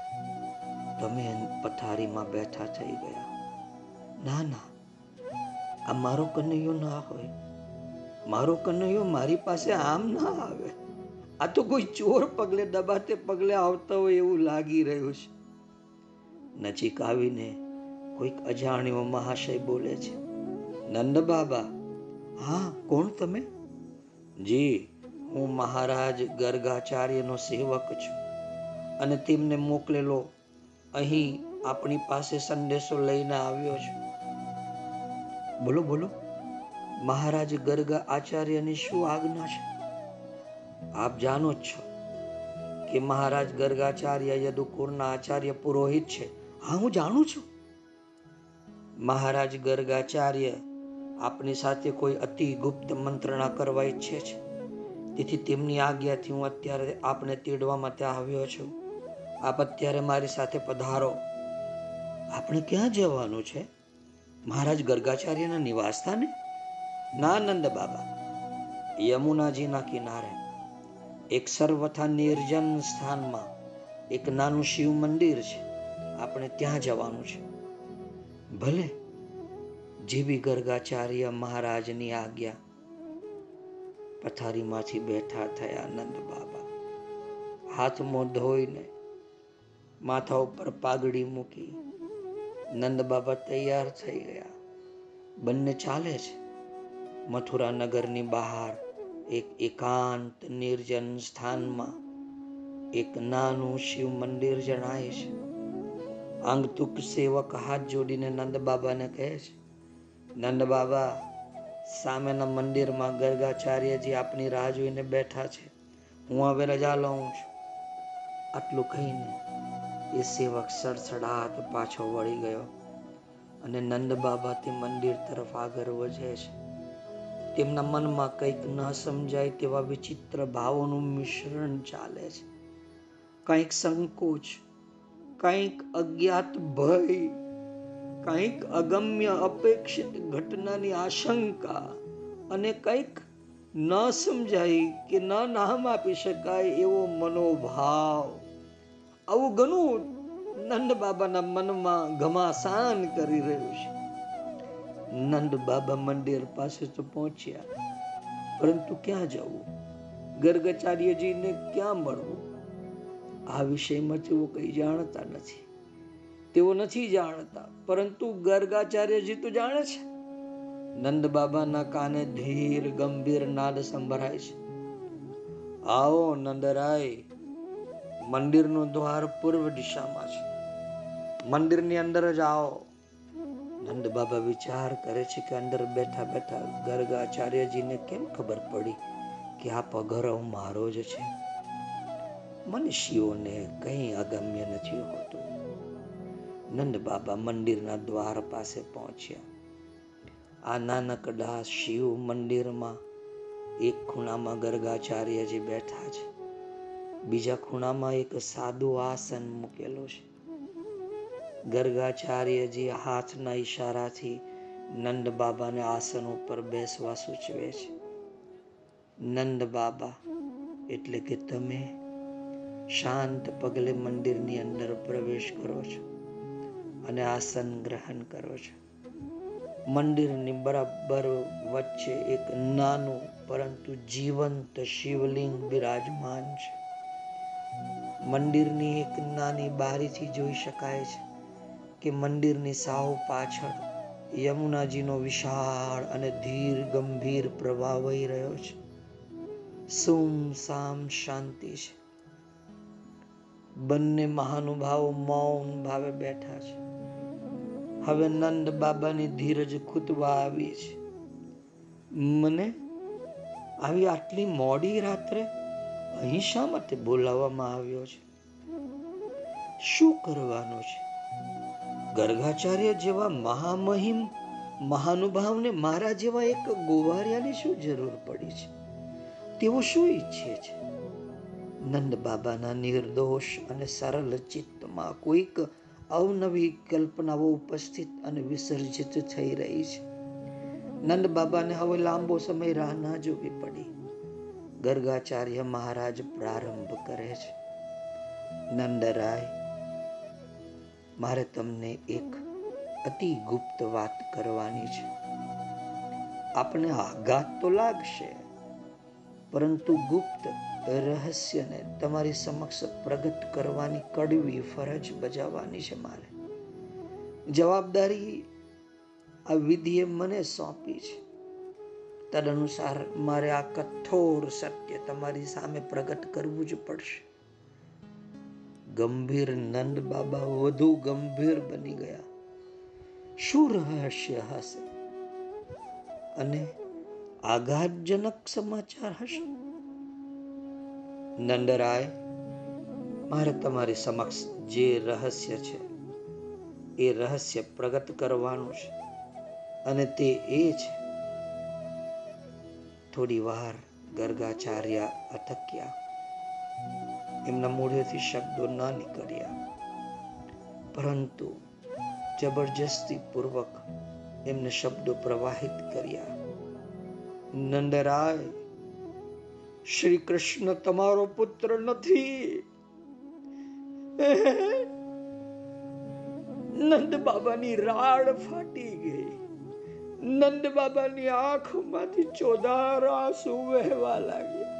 તમે પથારીમાં બેઠા થઈ ગયા. ના ના, આ મારો કનૈયો ના હોય. મારો કનૈયો મારી પાસે આમ ના આવે. આ તો કોઈ ચોર પગલે દબાતે પગલે આવતા હોય એવું લાગી રહ્યું છે. નજીક આવીને કોઈક અજાણ્યો મહાશય બોલે છે. નંદ બાબા, હા, કોણ તમે? જી, હું મહારાજ ગર્ગાચાર્યનો સેવક છું અને તેમને મોકલેલો. અહીં આપણી પાસે સંદેશો લઈને આવ્યો છું. બોલો બોલો. મહારાજ ગર્ગા આચાર્યની શું આજ્ઞા છે? આપ જાણો જ છો કે મહારાજ ગર્ગાચાર્ય યદુકુરના આચાર્ય પુરોહિત છે. હા, હું જાણું છું. મહારાજ ગર્ગાચાર્ય આપની સાથે કોઈ અતિ ગુપ્ત મંત્રણા કરવા ઈચ્છે છે? તેથી તેમની આજ્ઞાથી હું અત્યારે આપને તેડવા માટે આવ્યો છું. આપ અત્યારે મારી સાથે પધારો. આપણે ક્યાં જવાનું છે? મહારાજ ગર્ગાચાર્યના નિવાસસ્થાને? ના નંદ બાબા, યમુનાજીના કિનારે. એક સર્વથા નિર્જન સ્થાનમાં એક નાનું શિવ મંદિર છે. આપણે ત્યાં જવાનું છે. ભલે જીવી ગર્ગાચાર્ય મહારાજની આજ્ઞા. પથારીમાંથી બેઠા થયા નંદ બાબા. હાથ મોં ધોઈને માથા ઉપર પાઘડી મૂકી નંદ બાબા તૈયાર થઈ ગયા. બંને ચાલે છે. મથુરા નગરની બહાર એક એકાંત નિર્જન સ્થાનમાં એક નાનું શિવ મંદિર જણાય છે. આંગતુક સેવક હાથ જોડીને નંદ બાબાને કહે છે, નંદ બાબા, સામેના મંદિરમાં ગર્ગાચાર્યજી આપની રાહ જોઈને બેઠા છે. હું હવે રજા લઉં છું. આટલું કહીને એ સેવક સડસડાટ પાછો વળી ગયો અને નંદ બાબા તે મંદિર તરફ આગળ વધે છે. તેમના મનમાં કંઈક ન સમજાય તેવા વિચિત્ર ભાવોનું મિશ્રણ ચાલે છે. કંઈક સંકોચ કંઈક અજ્ઞાત ભય, કંઈક અગમ્ય અપેક્ષિત ઘટનાની આશંકા અને કંઈક ન સમજાય કે ન નામ આપી શકાય એવો મનોભાવ. આવું ઘણું નંદ બાબાના મનમાં ઘમાસાન કરી રહ્યું છે. નંદ બાબા મંદિર પાસે તો પહોંચ્યા, પરંતુ ક્યાં જવું? ગર્ગાચાર્યજીને ક્યાં મળવું? આ વિષયમાં તેઓ કંઈ જાણતા નથી. તેઓ નથી જાણતા, પરંતુ ગર્ગાચાર્યજી તો જાણે છે. નંદ બાબાના કાને ધીર ગંભીર નાદ સંભળાય છે. આવો નંદરાય મંદિરનું દ્વાર પૂર્વ દિશામાં છે. મંદિરની અંદર જ આવો. નંદ બાબા વિચાર કરે છે કે અંદર બેઠા બેઠા ગર્ગાચાર્યજીને કેમ ખબર પડી કે આ પગરવ મારો જ છે? મનુષ્યોને કંઈ અગમ્ય નથી હોતું. નંદ બાબા મંદિરના દ્વાર પાસે પહોંચ્યા. આ નાનકડા શિવ મંદિરમાં એક ખૂણામાં ગર્ગાચાર્યજી બેઠા છે. બીજા ખૂણામાં એક સાદું આસન મૂકેલું છે. ગર્ગાચાર્યજી હાથના ઈશારાથી નંદ બાબાને આસન ઉપર બેસવા સૂચવે છે. નંદ બાબા, એટલે કે તમે શાંત પગલે મંદિરની અંદર પ્રવેશ કરો છો અને આસન ગ્રહણ કરો છો. મંદિરની બરાબર વચ્ચે એક નાનું પરંતુ જીવંત શિવલિંગ બિરાજમાન છે. મંદિરની એક નાની બારીથી જોઈ શકાય છે કે મંદિરની સાવ પાછળ યમુનાજીનો વિશાળ અને ધીર ગંભીર પ્રવાહ વહી રહ્યો છે. સુમ સામ શાંતિ છે. બંને મહાનુભાવો મૌન ભાવે બેઠા છે. હવે નંદ બાબાની ધીરજ ખૂતવા આવી છે. મને આવી આટલી મોડી રાત્રે અહીં શા માટે બોલાવવામાં આવ્યો છે? શું કરવાનું છે? ગર્ગાચાર્ય જેવા મહામહિમ મહાનુભાવને મારા જેવા એક ગોવારિયાની શું જરૂર પડી છે? તેઓ શું ઈચ્છે છે? નંદ બાબાના નિર્દોષ અને સરળ ચિત્તમાં કોઈક અવનવી કલ્પનાઓ ઉપસ્થિત અને વિસર્જિત થઈ રહી છે. નંદ બાબાને હવે લાંબો સમય રાહ ના જોવી પડી. ગર્ગાચાર્ય મહારાજ પ્રારંભ કરે છે. નંદરાય મારે તમને એક અતિ ગુપ્ત વાત કરવાની છે. આપણે આઘાત તો લાગશે, પરંતુ ગુપ્ત રહસ્યને તમારી સમક્ષ પ્રગટ કરવાની કડવી ફરજ બજાવવાની છે મારે. જવાબદારી આ વિધિએ મને સોંપી છે. તદનુસાર મારે આ કઠોર સત્ય તમારી સામે પ્રગટ કરવું જ પડશે. ગંભીર નંદ બાબા વધુ ગંભીર બની ગયા. શું રહસ્ય હશે? અને આઘાતજનક સમાચાર હશે? નંદરાય, મારે તમારી સમક્ષ જે રહસ્ય છે, એ રહસ્ય પ્રગટ કરવાનું છે. અને તે એ છે, થોડી વાર ગર્ગાચાર્ય અટક્યા. એમના મોઢેથી શબ્દો ન નીકળ્યા. પરંતુ જબરજસ્તી પૂર્વક એમને શબ્દો પ્રવાહિત કર્યા. નંદરાય શ્રી કૃષ્ણ તમારો પુત્ર નથી. નંદ બાબાની રાડ ફાટી ગઈ. નંદ બાબાની આંખમાંથી ચોદાર આંસુ વહેવા લાગ્યા.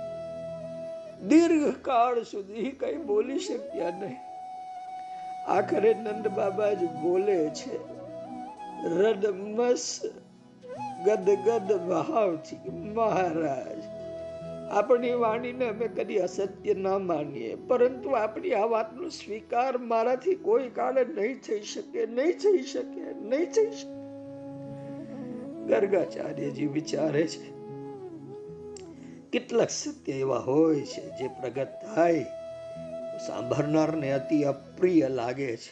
દીર્ઘકાળ સુધી કઈ બોલી શક્યા નહીં. આખરે નંદ બાબા જ બોલે છે, રદમસ ગદગદ ભાવથી મહારાજ આપણી વાણીને અમે કદી અસત્ય ન માનીએ, પરંતુ આપણી આ વાતનો સ્વીકાર મારાથી કોઈ કાળે નહીં થઈ શકે, નહીં થઈ શકે, નહીં થઈ શકે. ગર્ગાચાર્યજી વિચારે છે, કેટલાક સત્ય એવા હોય છે જે પ્રગટ થાય સાંભળનારને અતિ અપ્રિય લાગે છે.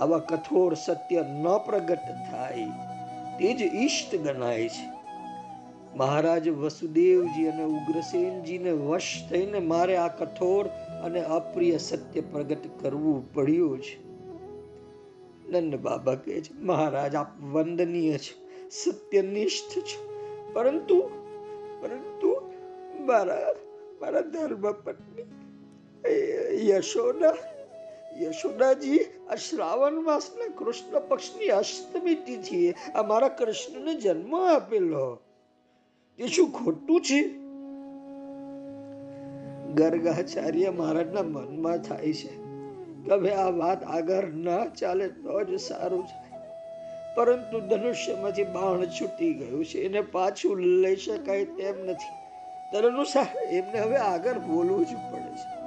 આવા કઠોર સત્ય ન પ્રગટ થાય, તે જ ઈષ્ટ ગણાય છે. મહારાજ વસુદેવજી અને ઉગ્રસેનજીને વશ થઈને મારે આ કઠોર અને અપ્રિય સત્ય પ્રગટ કરવું પડ્યું છે. નંદ બાબા કહે છે, મહારાજ, આપ વંદનીય છે, સત્યનિષ્ઠ છે. પરંતુ પરંતુ મારા મારા ધર્મ પત્ની યશોદા, યશોદાજી, આ શ્રાવણ માસના કૃષ્ણ પક્ષની અષ્ટમી તિથિએ આ મારા કૃષ્ણને જન્મ આપેલો. એ શું ખોટું છે? ગર્ગાચાર્ય મહારાજના મનમાં થાય છે કે હવે આ વાત આગળ ના ચાલે તો જ સારું થાય. પરંતુ ધનુષ્યમાંથી બાણ છૂટી ગયું છે, એને પાછું લઈ શકાય તેમ નથી. તદનુસાર એમને હવે આગળ બોલવું જ પડે છે.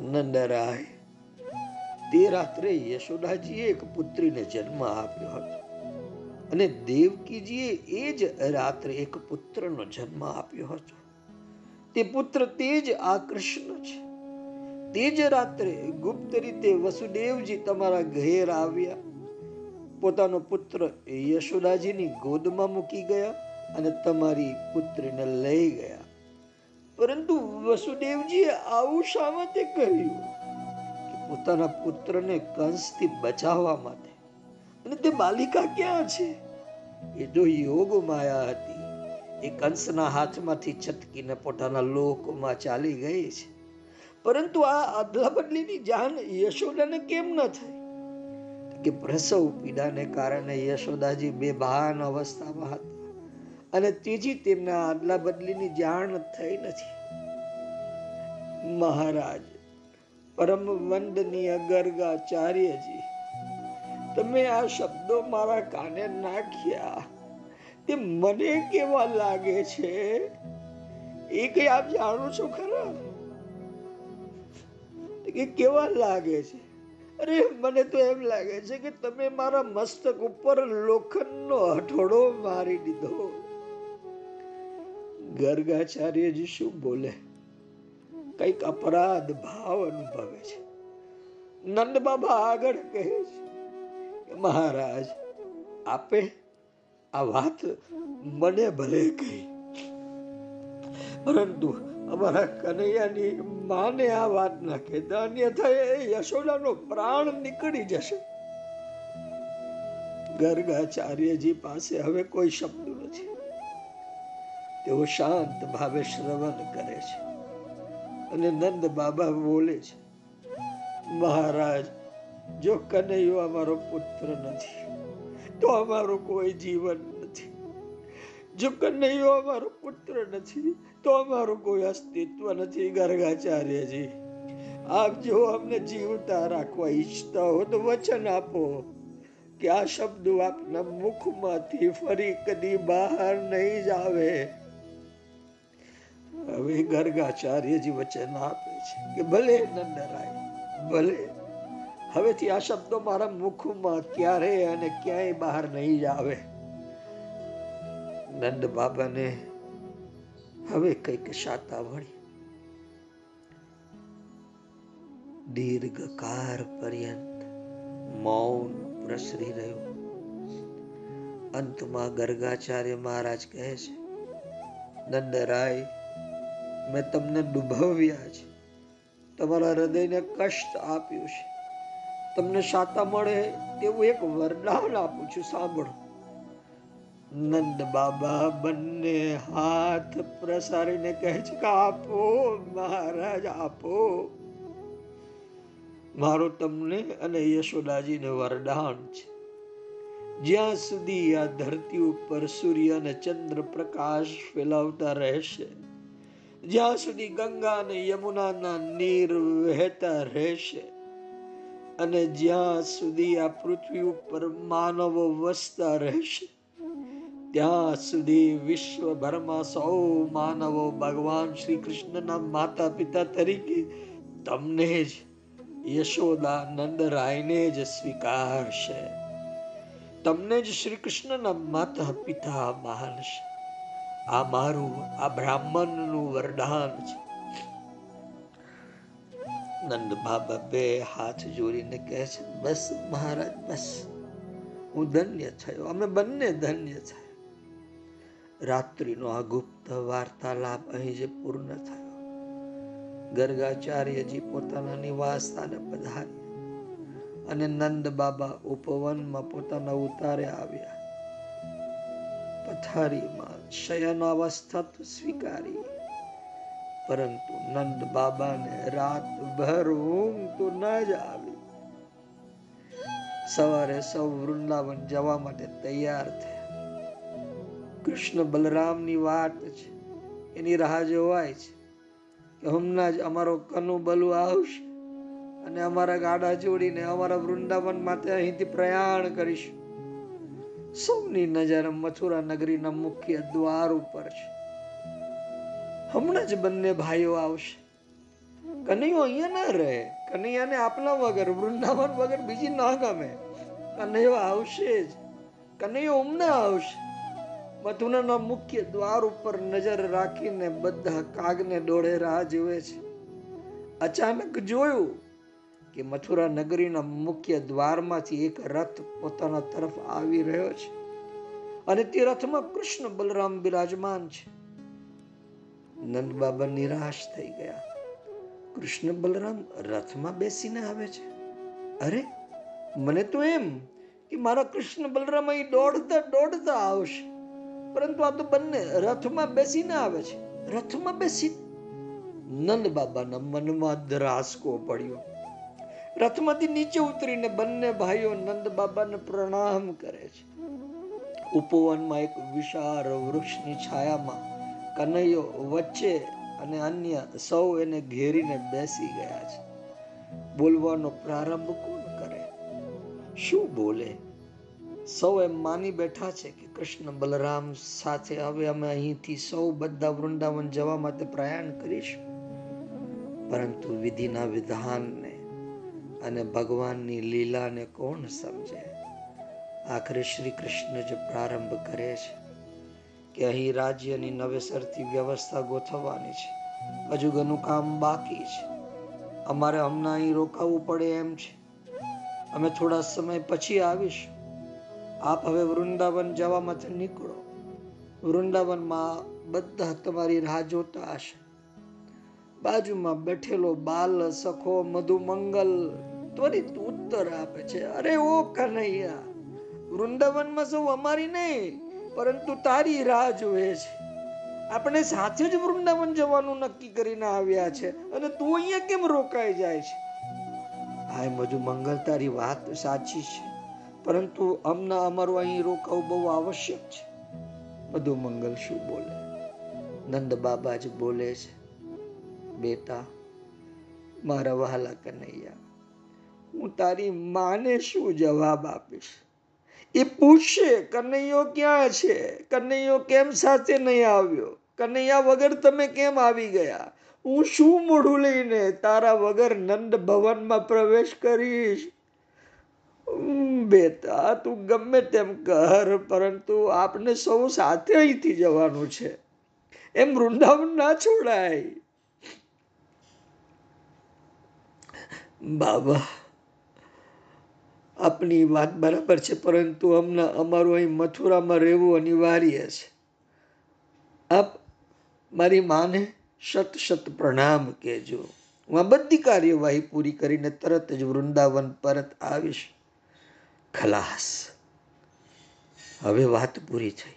નંદરાય, તે રાત્રે યશોદાજીએ એક પુત્રીને જન્મ આપ્યો હતો. અને દેવકીજીએ એ જ રાત્રે એક પુત્રનો જન્મ આપ્યો હતો. તે પુત્ર તે જ આ કૃષ્ણ છે. તે જ રાત્રે ગુપ્ત રીતે વસુદેવજી તમારા ઘેર આવ્યા. પોતાનો પુત્ર યશોદાજીની ગોદમાં મૂકી ગયા અને તમારી પુત્રીને લઈ ગયા. પરંતુ વસુદેવજીએ આવું શા માટે કહ્યું પોતાના પુત્રને કંસથી બચાવવા માટે અને તે બાલિકા ક્યાં છે? એ તો યોગ માયા હતી, એ કંસના હાથમાંથી છટકીને પોતાના લોકમાં ચાલી ગઈ છે. પરંતુ આ અદલા બદલીની જાણ યશોદાને કેમ ન થઈ? કે પ્રસવ પીડાને કારણે યશોદાજી બેભાન અવસ્થામાં હતા અને ત્રીજી તેમના આદલા બદલીની જાણ થઈ નથી. મહારાજ પરમ વંદનીય ગર્ગાચાર્યજી તમે આ શબ્દો મારા કાને નાખ્યા? તે મને કેવા લાગે છે? એ કઈ આપ જાણો છો ખરા? કે કેવા લાગે છે? અરે, મને તો એમ લાગે છે કે તમે મારા મસ્તક ઉપર લોખંડનો હથોડો મારી દીધો. ગર્ગાચાર્યજી શું બોલે? કંઈક અપરાધ ભાવ અનુભવે છે. નંદ બાબા આગળ કહે છે મહારાજ, આપે આ વાત મને ભલે કહી. પરંતુ અમારા કનૈયાની માને આ વાત ના કહેતા અન્યથા યશોદાનો પ્રાણ નીકળી જશે. ગર્ગાચાર્યજી પાસે હવે કોઈ શબ્દ નથી. તેઓ શાંત ભાવે શ્રવણ કરે છે અને નંદ બાબા બોલે છે, મહારાજ જો કનૈયો અમારો પુત્ર નથી, તો અમારું કોઈ જીવન નથી. જો કનૈયો અમારો પુત્ર નથી, તો અમારું કોઈ અસ્તિત્વ નથી, ગર્ગાચાર્યજી. આપ જો અમને જીવતા રાખવા ઈચ્છતા હો, તો વચન આપો કે આ શબ્દો આપના મુખમાંથી ફરી કદી બહાર નહીં જ આવે. હવે ગર્ગાચાર્યજી વચન આપે છે કે ભલે નંદરાય, ભલે હવેથી આ શબ્દો મારા મુખમાં ક્યારે અને ક્યાંય બહાર નહીં જ આવે. નંદ બાબાને હવે કંઈક શાતા વળી. દીર્ઘકાર પર્યંત મૌન પ્રસરી રહ્યું. અંતમાં ગર્ગાચાર્ય મહારાજ કહે છે, નંદરાય, મેં તમને ડૂબવ્યા છે. તમારા હૃદયને કષ્ટ આપ્યું છે. તમને શાતા મળે તેવું એક વરદાન આપું છું, સાંભળો. નંદ બાબા બંને હાથ પ્રસારીને કહે છે કે આપો, મહારાજ આપો. મારો તમને અને યશોદાજીને વરદાન છે. જ્યાં સુધી આ ધરતી ઉપર સૂર્ય અને ચંદ્ર પ્રકાશ ફેલાવતા રહેશે, જ્યાં સુધી ગંગા અને યમુનાના નીર વહેતા રહેશે અને જ્યાં સુધી આ પૃથ્વી ઉપર માનવો વસતા રહેશે, ત્યાં સુધી વિશ્વભરમાં સૌ માનવો ભગવાન શ્રી કૃષ્ણના માતા પિતા તરીકે તમને જ યશોદા નંદરાયને જ સ્વીકારશે. તમને જ શ્રી કૃષ્ણના માતા પિતા માનશે. આ મારું, આ બ્રાહ્મણનું વરદાન છે. નંદ બાબા બે હાથ જોડીને કહે છે બસ મહારાજ બસ હું ધન્ય થયો અમે બંને ધન્ય થયા રાત્રિનો આ ગુપ્ત વાર્તાલાપ અહીં જે પૂર્ણ થયો ગર્ગાચાર્યજી પોતાના નિવાસ સ્થાને પધાર્યા અને નંદ બાબા ઉપવનમાં પોતાના ઉતારે આવ્યા. પથારીમાં શયન અવસ્થા તો સ્વીકારી. પરંતુ નંદ બાબાને રાતભર ઊંઘ તો ન જ આવી. સવારે સૌ વૃંદાવન જવા માટે તૈયાર થયા. કૃષ્ણ બલરામની વાત છે, એની રાહ જોવાય છે કે હમણાં જ અમારો કનુ બલુ આવશે અને અમારા ગાડા જોડીને અમારા વૃંદાવન માટે અહીંથી પ્રયાણ કરીશું. સૌની નજર મથુરા નગરીના મુખ્ય દ્વાર ઉપર છે. હમણાં જ બંને ભાઈઓ આવશે. કનૈયો અહીંયા ના રહે. કનૈયાને આપના વગર, વૃંદાવન વગર બીજી ના ગમે. કનૈયો આવશે જ. કનૈયો હમણાં આવશે. મથુરાના મુખ્ય દ્વાર ઉપર નજર રાખીને બધા કાગને દોડે રાહ જુએ છે. અચાનક જોયું કે મથુરા નગરીના મુખ્ય દ્વારમાંથી એક રથ પોતાના તરફ આવી રહ્યો છે. અને તે રથમાં કૃષ્ણ બલરામ બિરાજમાન છે. નંદ બાબા નિરાશ થઈ ગયા. કૃષ્ણ બલરામ રથમાં બેસીને આવે છે. અરે, મને તો એમ કે મારા કૃષ્ણ બલરામ અહીં દોડતા દોડતા આવશે. પરંતુ આ તો બંને રથમાં બેસીને આવે છે. રથમાં બેસી નંદ બાબાના મનમાં દ્રાસકો પડ્યો. રથમાંથી નીચે ઉતરીને બંને ભાઈઓ નંદ બાબાને પ્રણામ કરે છે. ઉપવનમાં એક વિશાળ વૃક્ષની છાયામાં કનૈયો વચ્ચે અને અન્ય સૌ એને ઘેરીને બેસી ગયા છે. બોલવાનો પ્રારંભ કોણ કરે? શું બોલે? સૌ એમ માની બેઠા છે કે કૃષ્ણ બલરામ સાથે હવે અમે અહીંથી સૌ બધા વૃંદાવન જવા માટે પ્રયાણ કરીશું. પરંતુ વિધિના વિધાનને અને ભગવાનની લીલાને કોણ સમજે? આખરે શ્રી કૃષ્ણ જે પ્રારંભ કરે છે. કે અહીં રાજ્યની નવેસરથી વ્યવસ્થા ગોઠવવાની છે. હજુ ઘણું કામ બાકી છે. અમારે હમણાં અહીં રોકાવું પડે એમ છે. અમે થોડા સમય પછી આવીશું. આપ હવે વૃંદાવન જવા માટે નીકળો. વૃંદાવનમાં બધા તમારી રાહ જોતા હશે. બાજુમાં બેઠેલો બાલ, સખો, મધુમંગલ ત્વરિત ઉત્તર આપે છે. અરે ઓ કનૈયા, વૃંદાવનમાં સૌ અમારી નહીં. પરંતુ તારી રાહ જોવે છે. આપણે સાથે જ વૃંદાવન જવાનું નક્કી કરીને આવ્યા છે અને તું અહીંયા કેમ રોકાઈ જાય છે? હાય મધુમંગલ તારી વાત સાચી છે. પરંતુ અમને અમારું અહીં રોકાવું બહુ આવશ્યક છે. બધું મંગલ શું બોલે? નંદ બાબા જ બોલે છે. બેટા, મારા વહાલા કનૈયા, હું તારી માને શું જવાબ આપીશ? એ પૂછશે, કનૈયો ક્યાં છે? કનૈયો કેમ સાથે નહીં આવ્યો? કનૈયા વગર તમે કેમ આવી ગયા? હું શું મોઢું લઈને તારા વગર નંદ ભવનમાં પ્રવેશ કરીશ? બેટા, તું ગમે તેમ કર, પરંતુ આપને સૌ સાથે અહીંથી જવાનું છે. એમ વૃંદાવન ના છોડાય. બાબા આપની વાત બરાબર છે, પરંતુ હમણાં અમારું અહીં મથુરામાં રહેવું અનિવાર્ય છે. આપ મારી માને શત શત પ્રણામ કહેજો. હું આ બધી કાર્યવાહી પૂરી કરીને તરત જ વૃંદાવન પરત આવીશ. ખલાસ. હવે વાત પૂરી થઈ.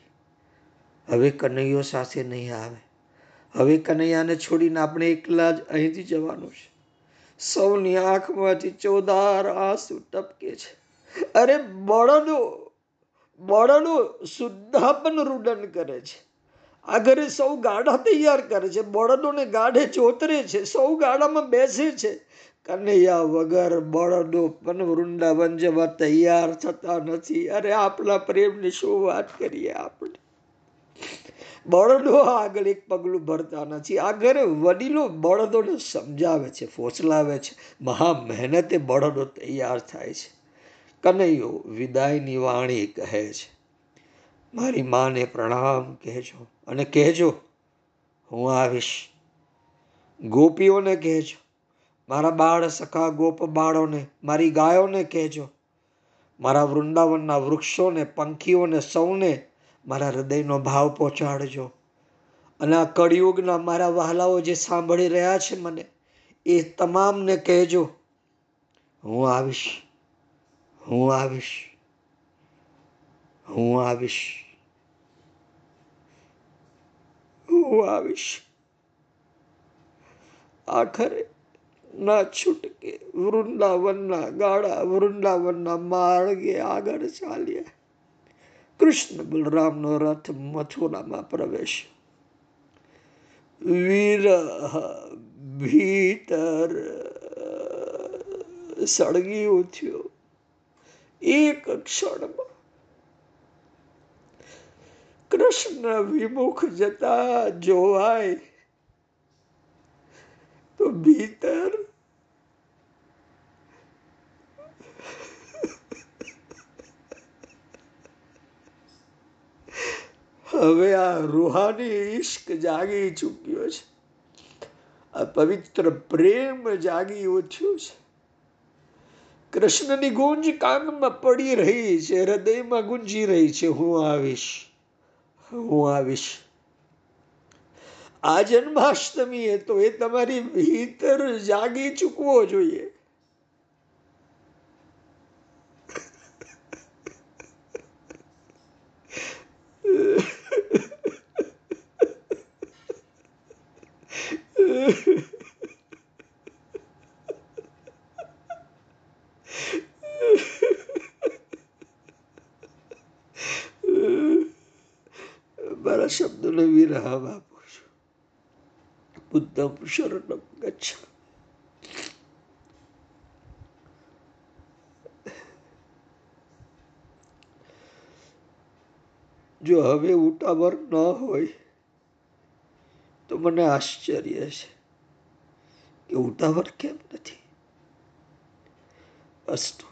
હવે કનૈયો સાથે નહીં આવે. હવે કનૈયાને છોડીને આપણે એકલા જ અહીંથી જવાનું છે. સૌની આંખમાંથી ચોદાર આંસુ ટપકે છે. અરે બળદો બળદો શુદ્ધાપન રૂડન કરે છે. આ ઘરે સૌ ગાડા તૈયાર કરે છે. બળદોને ગાઢે ચોતરે છે. સૌ ગાડામાં બેસે છે. કનૈયા વગર બળદો પણ વૃંદાવન જવા તૈયાર થતા નથી. અરે આપણા પ્રેમની શું વાત કરીએ આપણે? બળદો આગળ એક પગલું ભરતા નથી. આ ઘરે વડીલો બળદોને સમજાવે છે, ફોસલાવે છે. મહા મહેનતે બળદો તૈયાર થાય છે. કનૈયો વિદાયની વાણી કહે છે, મારી માને પ્રણામ કહેજો અને કહેજો, હું આવીશ. ગોપીઓને કહેજો, મારા બાળ સખા ગોપ બાળોને, મારી ગાયોને કહેજો. મારા વૃંદાવનના વૃક્ષોને, પંખીઓને, સૌને મારા હૃદયનો ભાવ પહોંચાડજો. અને આ કળિયુગના મારા વહાલાઓ જે સાંભળી રહ્યા છે મને, એ તમામને કહેજો. હું આવીશ. હું આવીશ. હું આવીશ. હું આવીશ. આખરે ના છૂટકે વૃંદાવનના ગાળા, વૃંદાવનના માર્ગે આગળ ચાલ્યા કૃષ્ણ બલરામનો રથ મથુરામાં પ્રવેશ. વિરહ ભીતર સળગી ઉઠ્યો. એક ક્ષણમાં કૃષ્ણ વિમુખ જતા જોવાય તો ભીતર હવે આ રૂહાની ઈશ્ક જાગી ચૂક્યો છે. આ પવિત્ર પ્રેમ જાગી ઉઠ્યો છે. કૃષ્ણની ગુંજ કાનમાં પડી રહી છે, હૃદયમાં ગુંજી રહી છે. હું આવીશ હું આવીશ. આ જન્માષ્ટમી એ તો એ તમારી ભીતર જાગી ચૂકવો જોઈએ. શબ્દોને આપો છું બુદ્ધમ શરણમ ગચ્છ જો હવે ઉતાવળ ન હોય, તો મને આશ્ચર્ય છે કે ઉતાવળ કેમ નથી? અસ્તુ